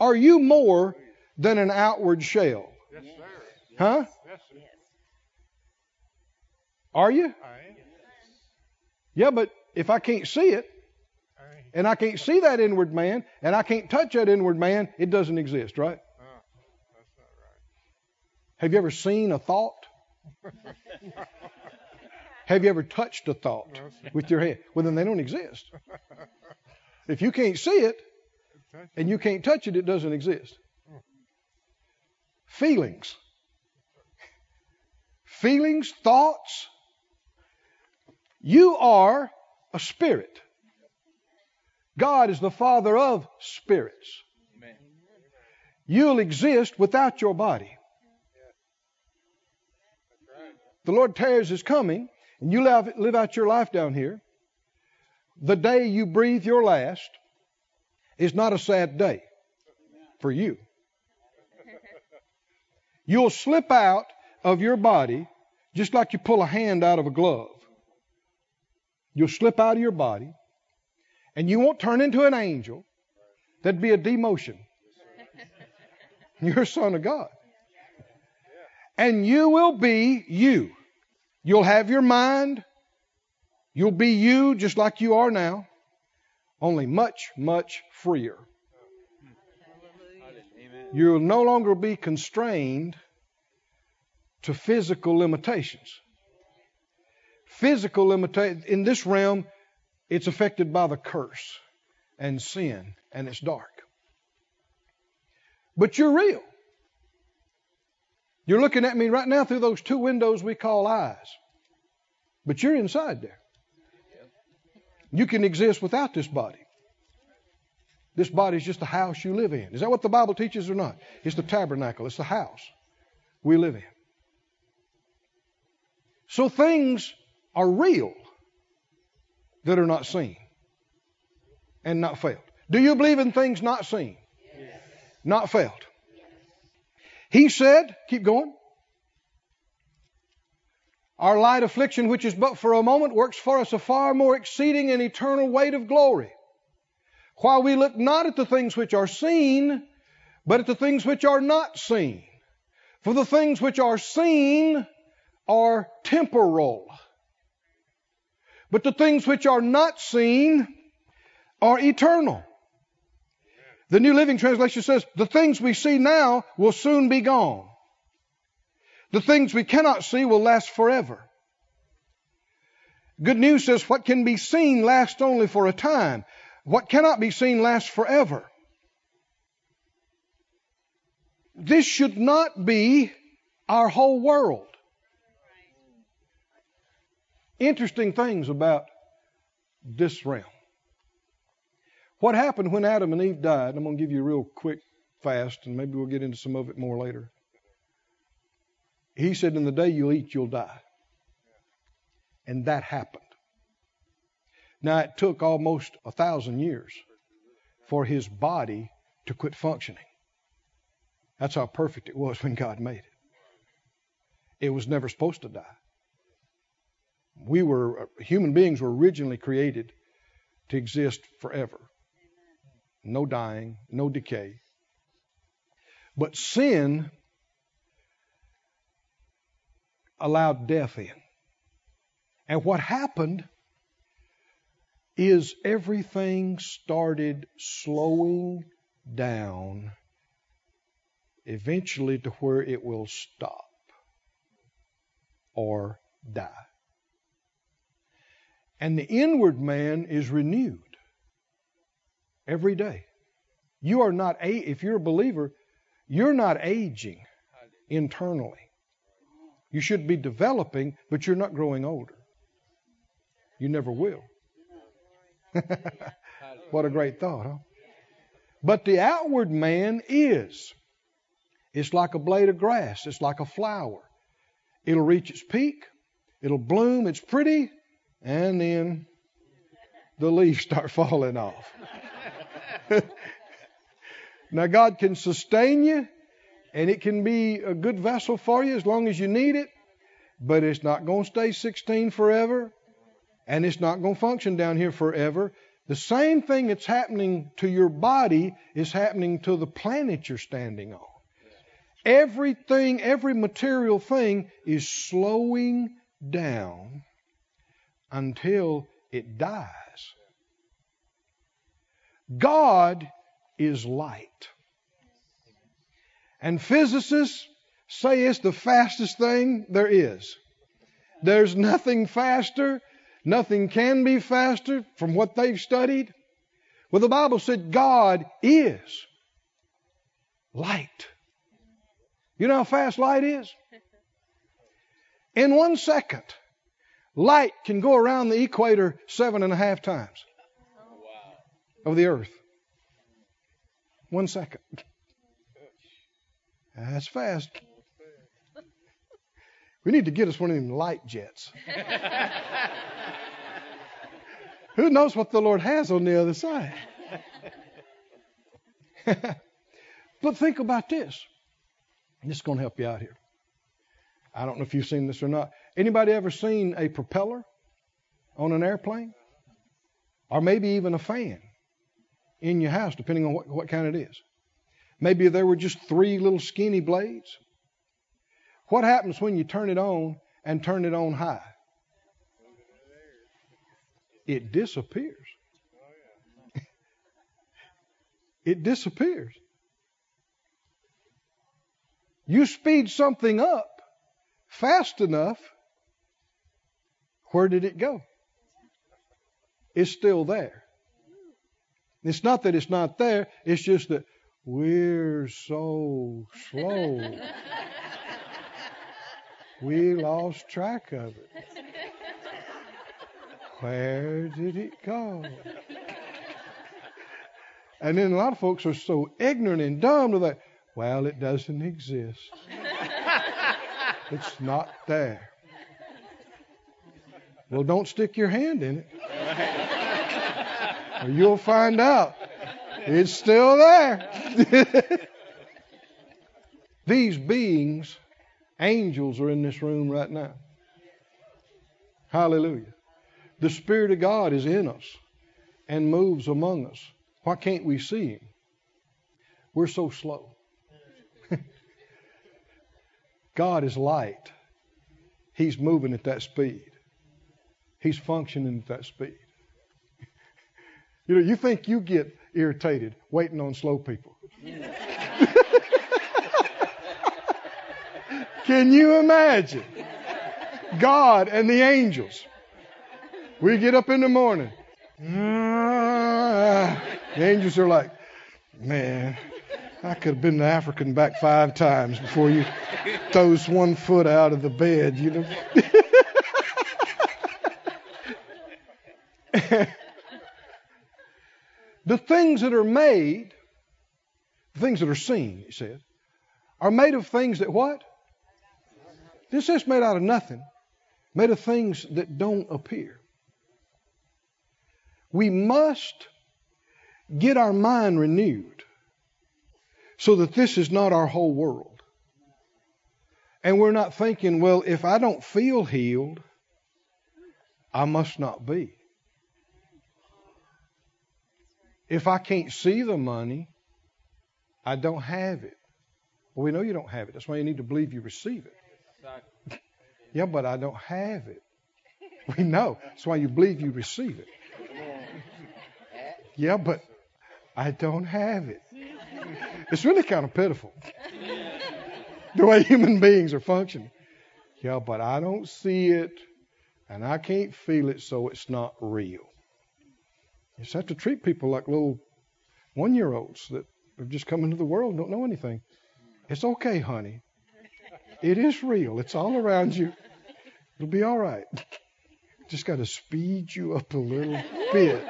Are you more than an outward shell? Yes, sir. Huh? Yes. Are you? I am. Yeah, but if I can't see it, and I can't see that inward man, and I can't touch that inward man, it doesn't exist, right? Uh, that's not right. Have you ever seen a thought? (laughs) Have you ever touched a thought with your hand? Well, then they don't exist. If you can't see it and you can't touch it, it doesn't exist. Feelings. Feelings, thoughts. You are a spirit. God is the Father of spirits. You'll exist without your body. The Lord tears is coming, and you live, live out your life down here, the day you breathe your last is not a sad day for you. (laughs) You'll slip out of your body just like you pull a hand out of a glove. You'll slip out of your body, and you won't turn into an angel. That'd be a demotion. (laughs) You're a son of God. And you will be you. You'll have your mind. You'll be you just like you are now, only much, much freer. You'll no longer be constrained to physical limitations. Physical limitation in this realm, it's affected by the curse and sin, and it's dark. But you're real. You're looking at me right now through those two windows we call eyes. But you're inside there. You can exist without this body. This body is just the house you live in. Is that what the Bible teaches or not? It's the tabernacle, it's the house we live in. So things are real that are not seen and not felt. Do you believe in things not seen? Not felt. He said, keep going. Our light affliction, which is but for a moment, works for us a far more exceeding and eternal weight of glory. While we look not at the things which are seen, but at the things which are not seen. For the things which are seen are temporal. But the things which are not seen are eternal. The New Living Translation says, the things we see now will soon be gone. The things we cannot see will last forever. Good news says, what can be seen lasts only for a time. What cannot be seen lasts forever. This should not be our whole world. Interesting things about this realm. What happened when Adam and Eve died? I'm going to give you a real quick, fast, and maybe we'll get into some of it more later. He said, In the day you'll eat, you'll die. And that happened. Now, it took almost a thousand years for his body to quit functioning. That's how perfect it was (laughs) when God made it. It was never supposed to die. We were, human beings were originally created to exist forever. No dying, no decay. But sin allowed death in. And what happened is everything started slowing down eventually to where it will stop or die. And the inward man is renewed every day. You are not, a- if you're a believer, you're not aging internally. You should be developing, but you're not growing older. You never will. (laughs) what a great thought, huh? But the outward man is. It's like a blade of grass, it's like a flower. It'll reach its peak, it'll bloom, it's pretty, and then the leaves start falling off. (laughs) now, God can sustain you, and it can be a good vessel for you as long as you need it, but it's not going to stay 16 forever, and it's not going to function down here forever. The same thing that's happening to your body is happening to the planet you're standing on. Everything, every material thing is slowing down until it dies. God is light. And physicists say it's the fastest thing there is. There's nothing faster, nothing can be faster from what they've studied. Well, the Bible said God is light. You know how fast light is? (laughs) In one second, light can go around the equator seven and a half times oh, of the earth. One second. That's fast. We need to get us one of them light jets. (laughs) Who knows what the Lord has on the other side? (laughs) but think about this. This is going to help you out here. I don't know if you've seen this or not. Anybody ever seen a propeller on an airplane? Or maybe even a fan in your house, depending on what, what kind it is. Maybe there were just three little skinny blades. What happens when you turn it on and turn it on high? It disappears. (laughs) it disappears. You speed something up fast enough, where did it go? It's still there. It's not that it's not there, it's just that we're so slow. we lost track of it. Where did it go? And then a lot of folks are so ignorant and dumb to that. Well, it doesn't exist. it's not there. Well, don't stick your hand in it. or you'll find out. It's still there. (laughs) These beings, angels, are in this room right now. Hallelujah. The Spirit of God is in us and moves among us. Why can't we see Him? We're so slow. (laughs) God is light. He's moving at that speed. He's functioning at that speed. (laughs) You know, you think you get irritated waiting on slow people. (laughs) Can you imagine? God and the angels. We get up in the morning. Ah, the angels are like, man, I could have been to African back five times before you throws one foot out of the bed, you know. (laughs) the things that are made, the things that are seen, he said, are made of things that what? This is made out of nothing, made of things that don't appear. We must get our mind renewed so that this is not our whole world. And we're not thinking, well, if I don't feel healed, I must not be. If I can't see the money, I don't have it. Well, we know you don't have it. That's why you need to believe you receive it. yeah, but I don't have it. We know. That's why you believe you receive it. Yeah, but I don't have it. It's really kind of pitiful the way human beings are functioning. Yeah, but I don't see it and I can't feel it, so it's not real. You just have to treat people like little one year olds that have just come into the world and don't know anything. It's okay, honey. It is real. It's all around you. It'll be all right. Just got to speed you up a little bit.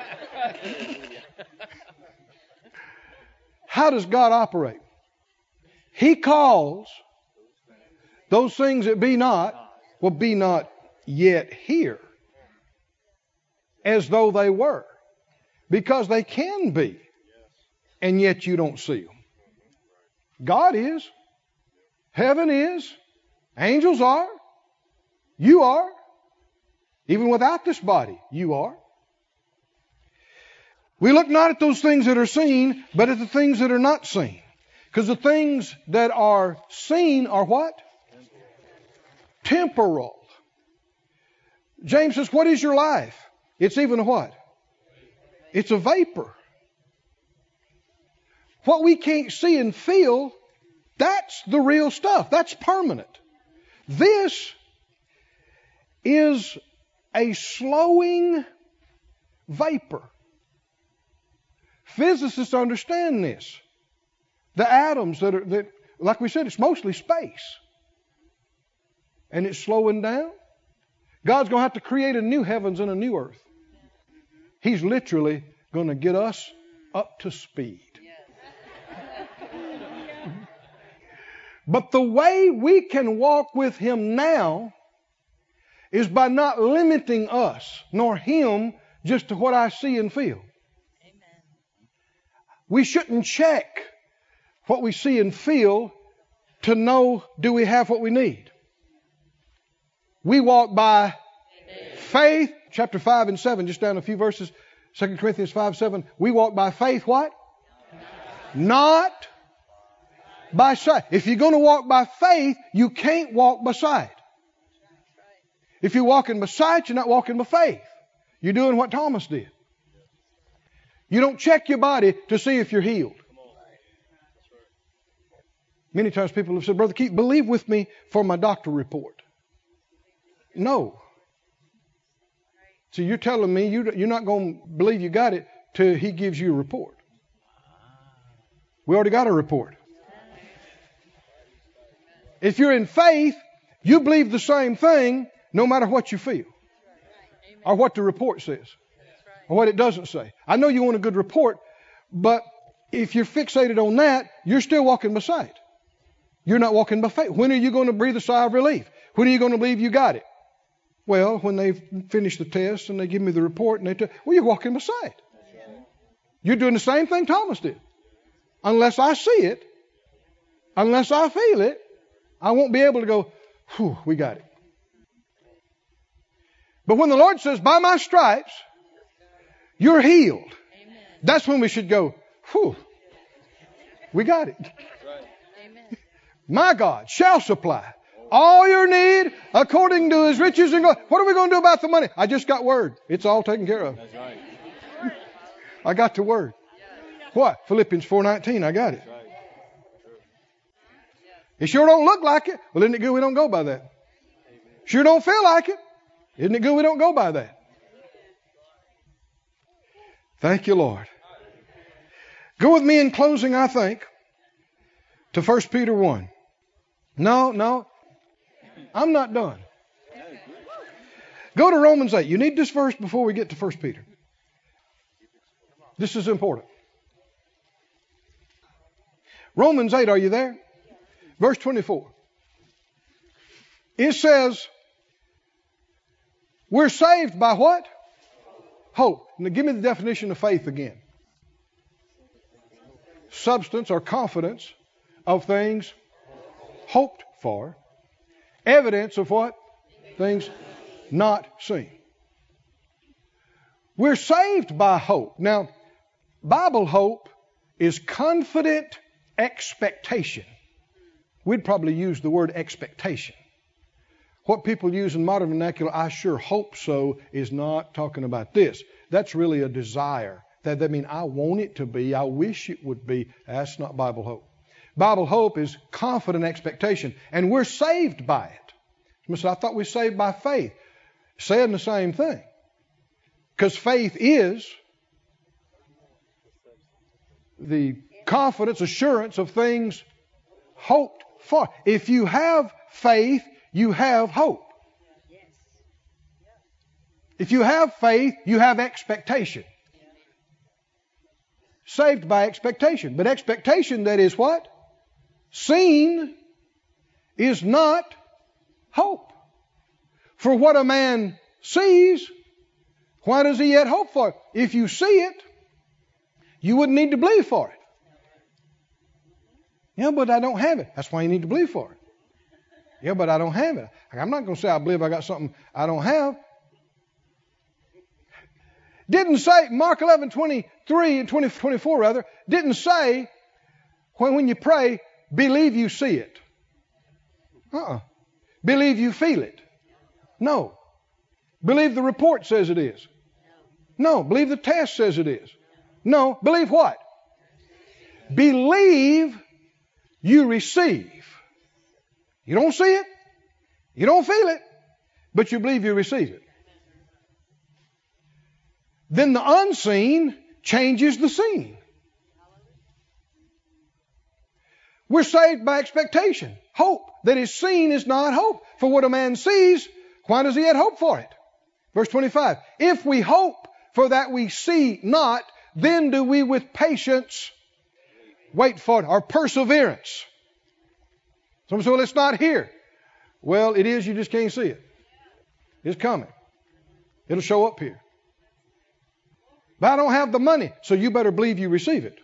How does God operate? He calls those things that be not will be not yet here as though they were. Because they can be, and yet you don't see them. God is, heaven is, angels are, you are, even without this body, you are. We look not at those things that are seen, but at the things that are not seen. Because the things that are seen are what? Temporal. James says, What is your life? It's even what? It's a vapor. What we can't see and feel, that's the real stuff. That's permanent. This is a slowing vapor. Physicists understand this. The atoms that are that like we said, it's mostly space. And it's slowing down. God's going to have to create a new heavens and a new earth. He's literally going to get us up to speed. But the way we can walk with Him now is by not limiting us nor Him just to what I see and feel. We shouldn't check what we see and feel to know do we have what we need. We walk by faith, chapter 5 and 7, just down a few verses, 2 Corinthians 5 7. We walk by faith, what? Not by sight. If you're going to walk by faith, you can't walk by sight. If you're walking by sight, you're not walking by faith. You're doing what Thomas did. You don't check your body to see if you're healed. Many times people have said, Brother Keith, believe with me for my doctor report. No. So you're telling me you're not going to believe you got it till he gives you a report. We already got a report. If you're in faith, you believe the same thing no matter what you feel or what the report says or what it doesn't say. I know you want a good report, but if you're fixated on that, you're still walking by sight. You're not walking by faith. When are you going to breathe a sigh of relief? When are you going to believe you got it? Well, when they finish the test and they give me the report and they tell, well, you're walking beside. You're doing the same thing Thomas did. Unless I see it, unless I feel it, I won't be able to go, whew, we got it. But when the Lord says, by my stripes, you're healed, that's when we should go, whew, we got it. (laughs) My God shall supply all your need according to his riches and glory. What are we going to do about the money? I just got word. It's all taken care of. That's right. I got the word. What? Philippians 4:19. I got it. It sure don't look like it. Well, isn't it good we don't go by that? Sure don't feel like it. Isn't it good we don't go by that? Thank you, Lord. Go with me in closing, I think, to 1 Peter 1. No, no. I'm not done. Go to Romans 8. You need this verse before we get to 1 Peter. This is important. Romans 8, are you there? Verse 24. It says, We're saved by what? Hope. Now give me the definition of faith again. Substance or confidence of things hoped for, evidence of what? Things not seen. We're saved by hope. Now, Bible hope is confident expectation. We'd probably use the word expectation. What people use in modern vernacular, I sure hope so, is not talking about this. That's really a desire. That, that mean I want it to be, I wish it would be. That's not Bible hope. Bible hope is confident expectation, and we're saved by it. Someone said, I thought we were saved by faith. Saying the same thing. Because faith is the confidence, assurance of things hoped for. If you have faith, you have hope. If you have faith, you have expectation. Saved by expectation. But expectation that is what? Seen is not hope. For what a man sees, why does he yet hope for it? If you see it, you wouldn't need to believe for it. Yeah, but I don't have it. That's why you need to believe for it. Yeah, but I don't have it. I'm not going to say I believe I got something I don't have. Didn't say, Mark 11, 23 and 20, 24 rather, didn't say when, when you pray, believe you see it. Uh-uh. Believe you feel it. No. Believe the report says it is. No. Believe the test says it is. No. Believe what? Believe you receive. You don't see it. You don't feel it. But you believe you receive it. Then the unseen changes the seen. We're saved by expectation, hope. That is seen is not hope. For what a man sees, why does he yet hope for it? Verse 25. If we hope for that we see not, then do we with patience wait for it, or perseverance. Someone say, well, it's not here. Well, it is, you just can't see it. It's coming. It'll show up here. But I don't have the money, so you better believe you receive it.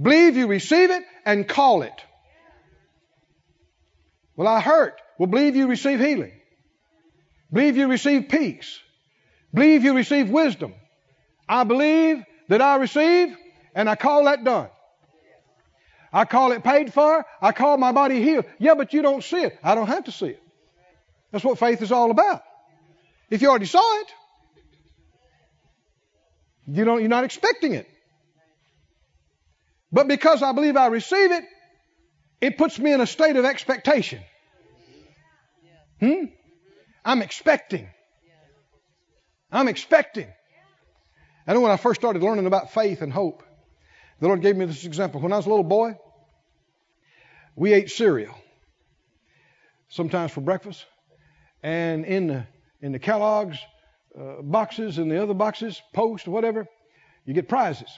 Believe you receive it and call it. Well, I hurt. Well, believe you receive healing. Believe you receive peace. Believe you receive wisdom. I believe that I receive, and I call that done. I call it paid for. I call my body healed. Yeah, but you don't see it. I don't have to see it. That's what faith is all about. If you already saw it, you don't, you're not expecting it. But because I believe I receive it, it puts me in a state of expectation. Hmm? I'm expecting. I'm expecting. I know when I first started learning about faith and hope, the Lord gave me this example. When I was a little boy, we ate cereal sometimes for breakfast, and in the in the Kellogg's uh, boxes and the other boxes, post, whatever, you get prizes.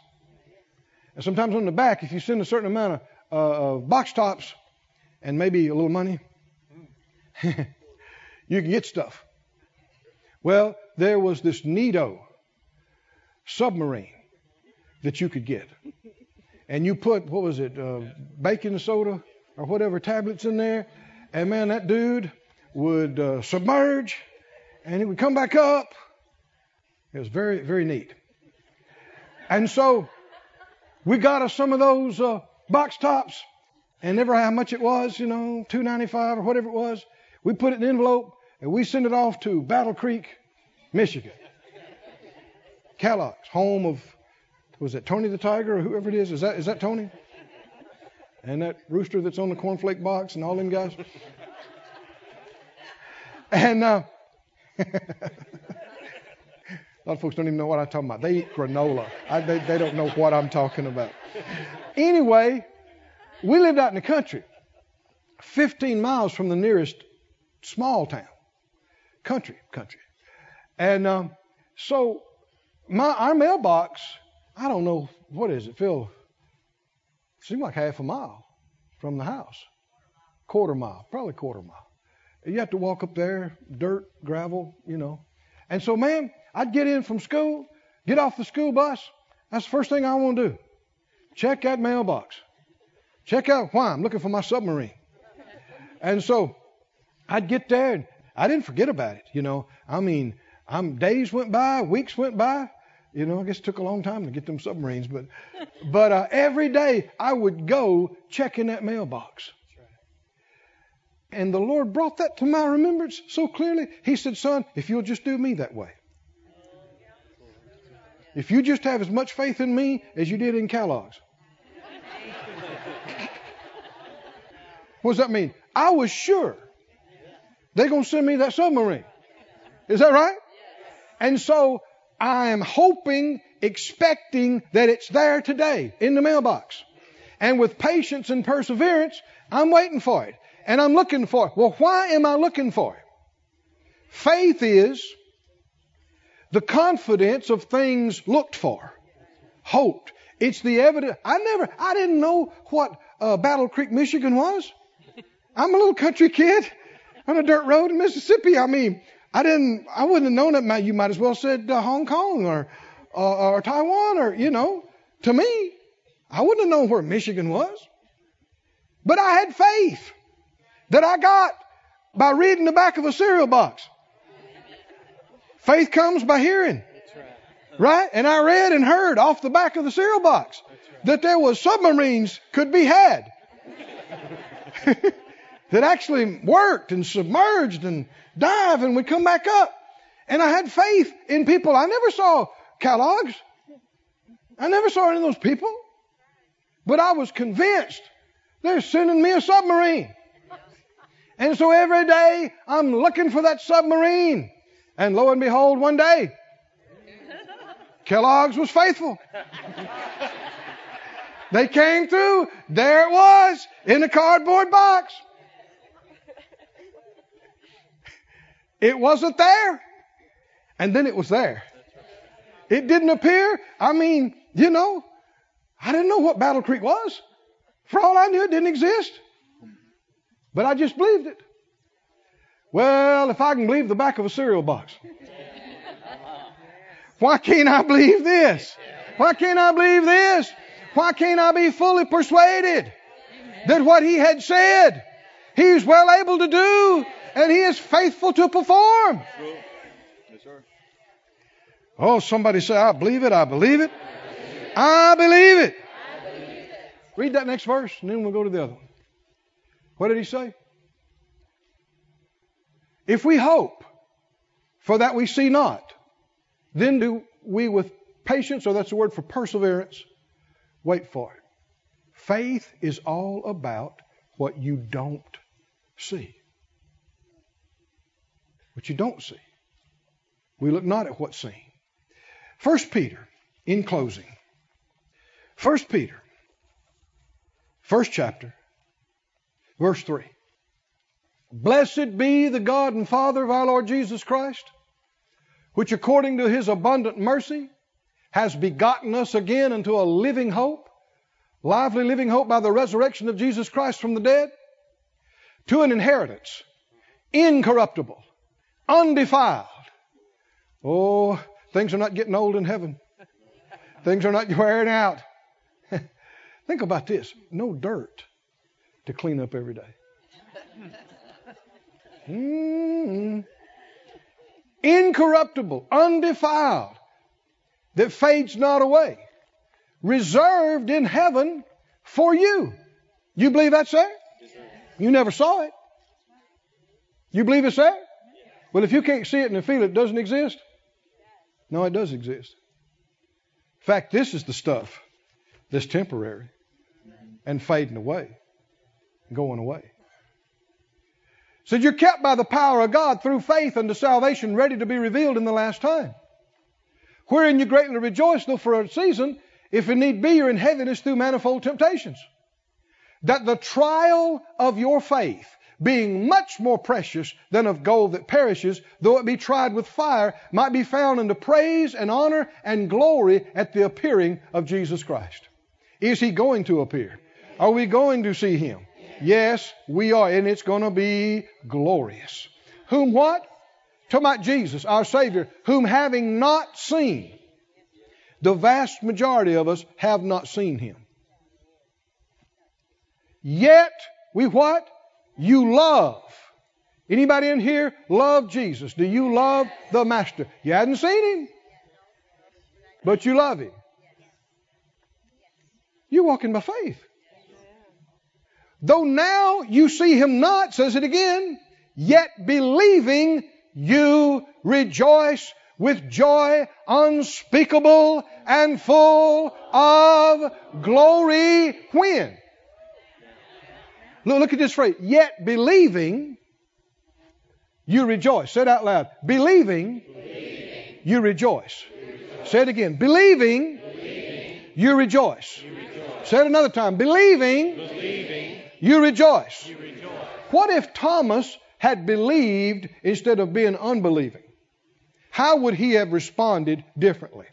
And sometimes on the back, if you send a certain amount of, uh, of box tops and maybe a little money, (laughs) you can get stuff. Well, there was this Nito submarine that you could get. And you put, what was it, uh, baking soda or whatever tablets in there. And man, that dude would uh, submerge and it would come back up. It was very, very neat. And so we got us some of those uh, box tops, and never how much it was, you know, two ninety five or whatever it was. We put it in an envelope and we send it off to Battle Creek, Michigan. Kellogg's, home of was it Tony the Tiger or whoever it is? Is that is that Tony? And that rooster that's on the cornflake box and all them guys. (laughs) And uh, (laughs) a lot of folks don't even know what I'm talking about. They eat granola. I, they, they don't know what I'm talking about. Anyway, we lived out in the country, 15 miles from the nearest small town. Country, country. And um, so my our mailbox, I don't know, what is it, Phil? Seemed like half a mile from the house. Quarter mile, probably quarter mile. You have to walk up there, dirt, gravel, you know. And so, man, I'd get in from school, get off the school bus. That's the first thing I want to do. Check that mailbox. Check out why I'm looking for my submarine. And so I'd get there and I didn't forget about it, you know. I mean, I'm days went by, weeks went by. You know, I guess it took a long time to get them submarines, but (laughs) but uh, every day I would go checking that mailbox. And the Lord brought that to my remembrance so clearly. He said, Son, if you'll just do me that way, if you just have as much faith in me as you did in Kellogg's. what does that mean? I was sure they're going to send me that submarine. Is that right? And so I am hoping, expecting that it's there today in the mailbox. And with patience and perseverance, I'm waiting for it. And I'm looking for it. Well, why am I looking for it? Faith is the confidence of things looked for, hoped. It's the evidence. I never, I didn't know what uh, Battle Creek, Michigan was. I'm a little country kid. on a dirt road in Mississippi. I mean, I didn't, I wouldn't have known it. You might as well said uh, Hong Kong or, uh, or Taiwan or, you know, to me, I wouldn't have known where Michigan was. But I had faith that I got by reading the back of a cereal box. Faith comes by hearing. Right? And I read and heard off the back of the cereal box that there was submarines could be had. (laughs) that actually worked and submerged and dive and would come back up. And I had faith in people. I never saw Kellogg's. I never saw any of those people. But I was convinced they're sending me a submarine. And so every day I'm looking for that submarine. And lo and behold, one day, (laughs) Kellogg's was faithful. They came through. There it was in a cardboard box. It wasn't there. And then it was there. It didn't appear. I mean, you know, I didn't know what Battle Creek was. For all I knew, it didn't exist. But I just believed it. Well, if I can believe the back of a cereal box, why can't I believe this? Why can't I believe this? Why can't I be fully persuaded that what he had said, he's well able to do, and he is faithful to perform? Oh, somebody say, I believe it, I believe it. I believe it. Read that next verse, and then we'll go to the other one. What did he say? If we hope for that we see not, then do we with patience, or that's the word for perseverance, wait for it. Faith is all about what you don't see. What you don't see. We look not at what's seen. First Peter, in closing. First Peter, first chapter, verse 3. Blessed be the God and Father of our Lord Jesus Christ, which according to his abundant mercy has begotten us again into a living hope, lively living hope by the resurrection of Jesus Christ from the dead, to an inheritance, incorruptible, undefiled. Oh, things are not getting old in heaven. Things are not (laughs) wearing out. (laughs) Think about this no dirt to clean up every day. Mm. Incorruptible, undefiled, that fades not away, reserved in heaven for you. You believe that's there? You never saw it. You believe it's there? Well, if you can't see it and feel it, it doesn't exist. No, it does exist. In fact, this is the stuff that's temporary and fading away, going away. Said you're kept by the power of God through faith unto salvation, ready to be revealed in the last time. Wherein you greatly rejoice, though for a season, if it need be, you're in heaviness through manifold temptations. That the trial of your faith, being much more precious than of gold that perishes, though it be tried with fire, might be found unto praise and honor and glory at the appearing of Jesus Christ. Is he going to appear? Are we going to see him? Yes, we are, and it's going to be glorious. Whom what? Talking about Jesus, our Savior, whom having not seen, the vast majority of us have not seen him. Yet we what? You love. Anybody in here love Jesus? Do you love the Master? You hadn't seen him, but you love him. You're walking by faith. Though now you see him not, says it again, yet believing you rejoice with joy unspeakable and full of glory. When? Look, at this phrase. Yet believing you rejoice. Say it out loud. Believing, believing. You, rejoice. rejoice. Say it again. Believing, believing. You, rejoice. you rejoice. Say it another time. Believing, believing. You rejoice. You rejoice. What if Thomas had believed instead of being unbelieving? How would he have responded differently?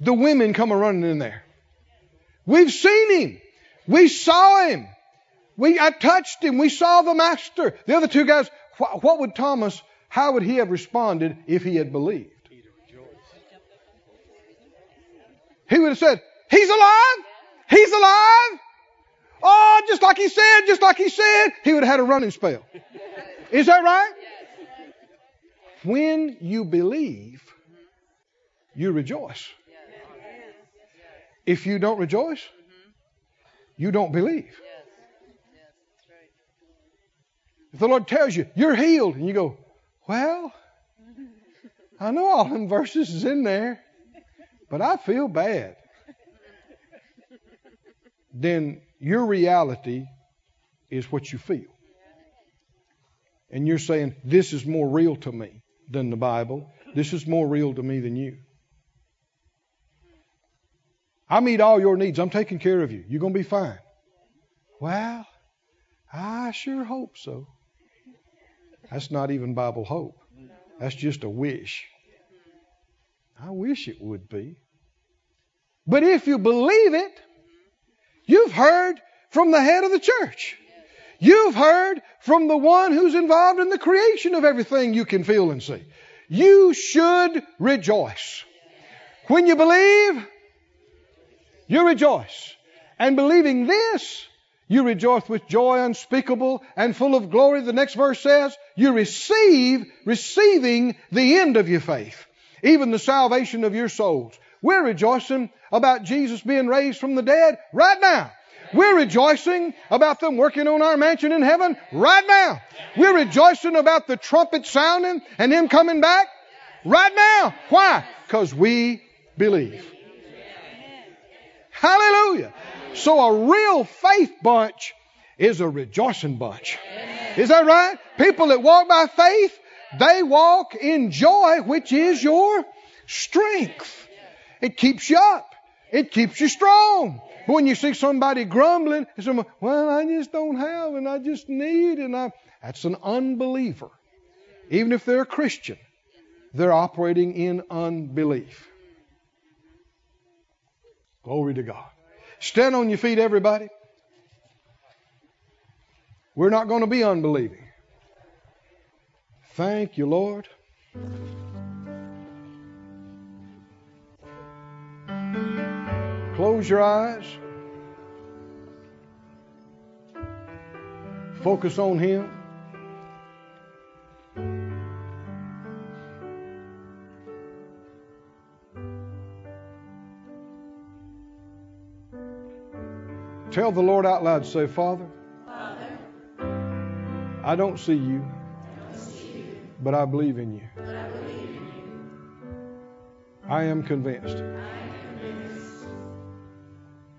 The women come a running in there. We've seen him. We saw him. We, I touched him. We saw the master. The other two guys, what, what would Thomas, how would he have responded if he had believed? He would have said, He's alive! He's alive! Oh, just like he said, just like he said. He would have had a running spell. Is that right? When you believe, you rejoice. If you don't rejoice, you don't believe. If the Lord tells you, you're healed, and you go, well, I know all them verses is in there, but I feel bad. Then your reality is what you feel. And you're saying, this is more real to me than the Bible. This is more real to me than you. I meet all your needs. I'm taking care of you. You're going to be fine. Well, I sure hope so. That's not even Bible hope. That's just a wish. I wish it would be. But if you believe it, you've heard from the head of the church. You've heard from the one who's involved in the creation of everything you can feel and see. You should rejoice. When you believe, you rejoice. And believing this, you rejoice with joy unspeakable and full of glory. The next verse says, you receive, receiving the end of your faith, even the salvation of your souls. We're rejoicing about Jesus being raised from the dead right now. We're rejoicing about them working on our mansion in heaven right now. We're rejoicing about the trumpet sounding and Him coming back right now. Why? Because we believe. Hallelujah. So a real faith bunch is a rejoicing bunch. Is that right? People that walk by faith, they walk in joy, which is your strength. It keeps you up. It keeps you strong. But when you see somebody grumbling, and someone, well, I just don't have and I just need and I that's an unbeliever. Even if they're a Christian, they're operating in unbelief. Glory to God. Stand on your feet, everybody. We're not going to be unbelieving. Thank you, Lord. Close your eyes. Focus on Him. Tell the Lord out loud, say, Father, Father I don't see you, I don't see you, but I believe in you. I believe in you. I am convinced.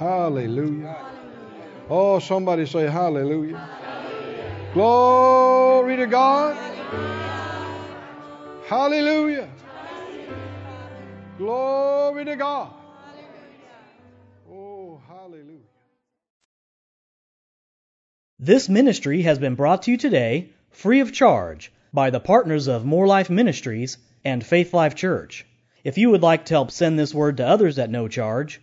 Hallelujah. Oh, somebody say hallelujah. Glory to God. Hallelujah. Glory to God. Oh, hallelujah. This ministry has been brought to you today free of charge by the partners of Moore Life Ministries and Faith Life Church. If you would like to help send this word to others at no charge,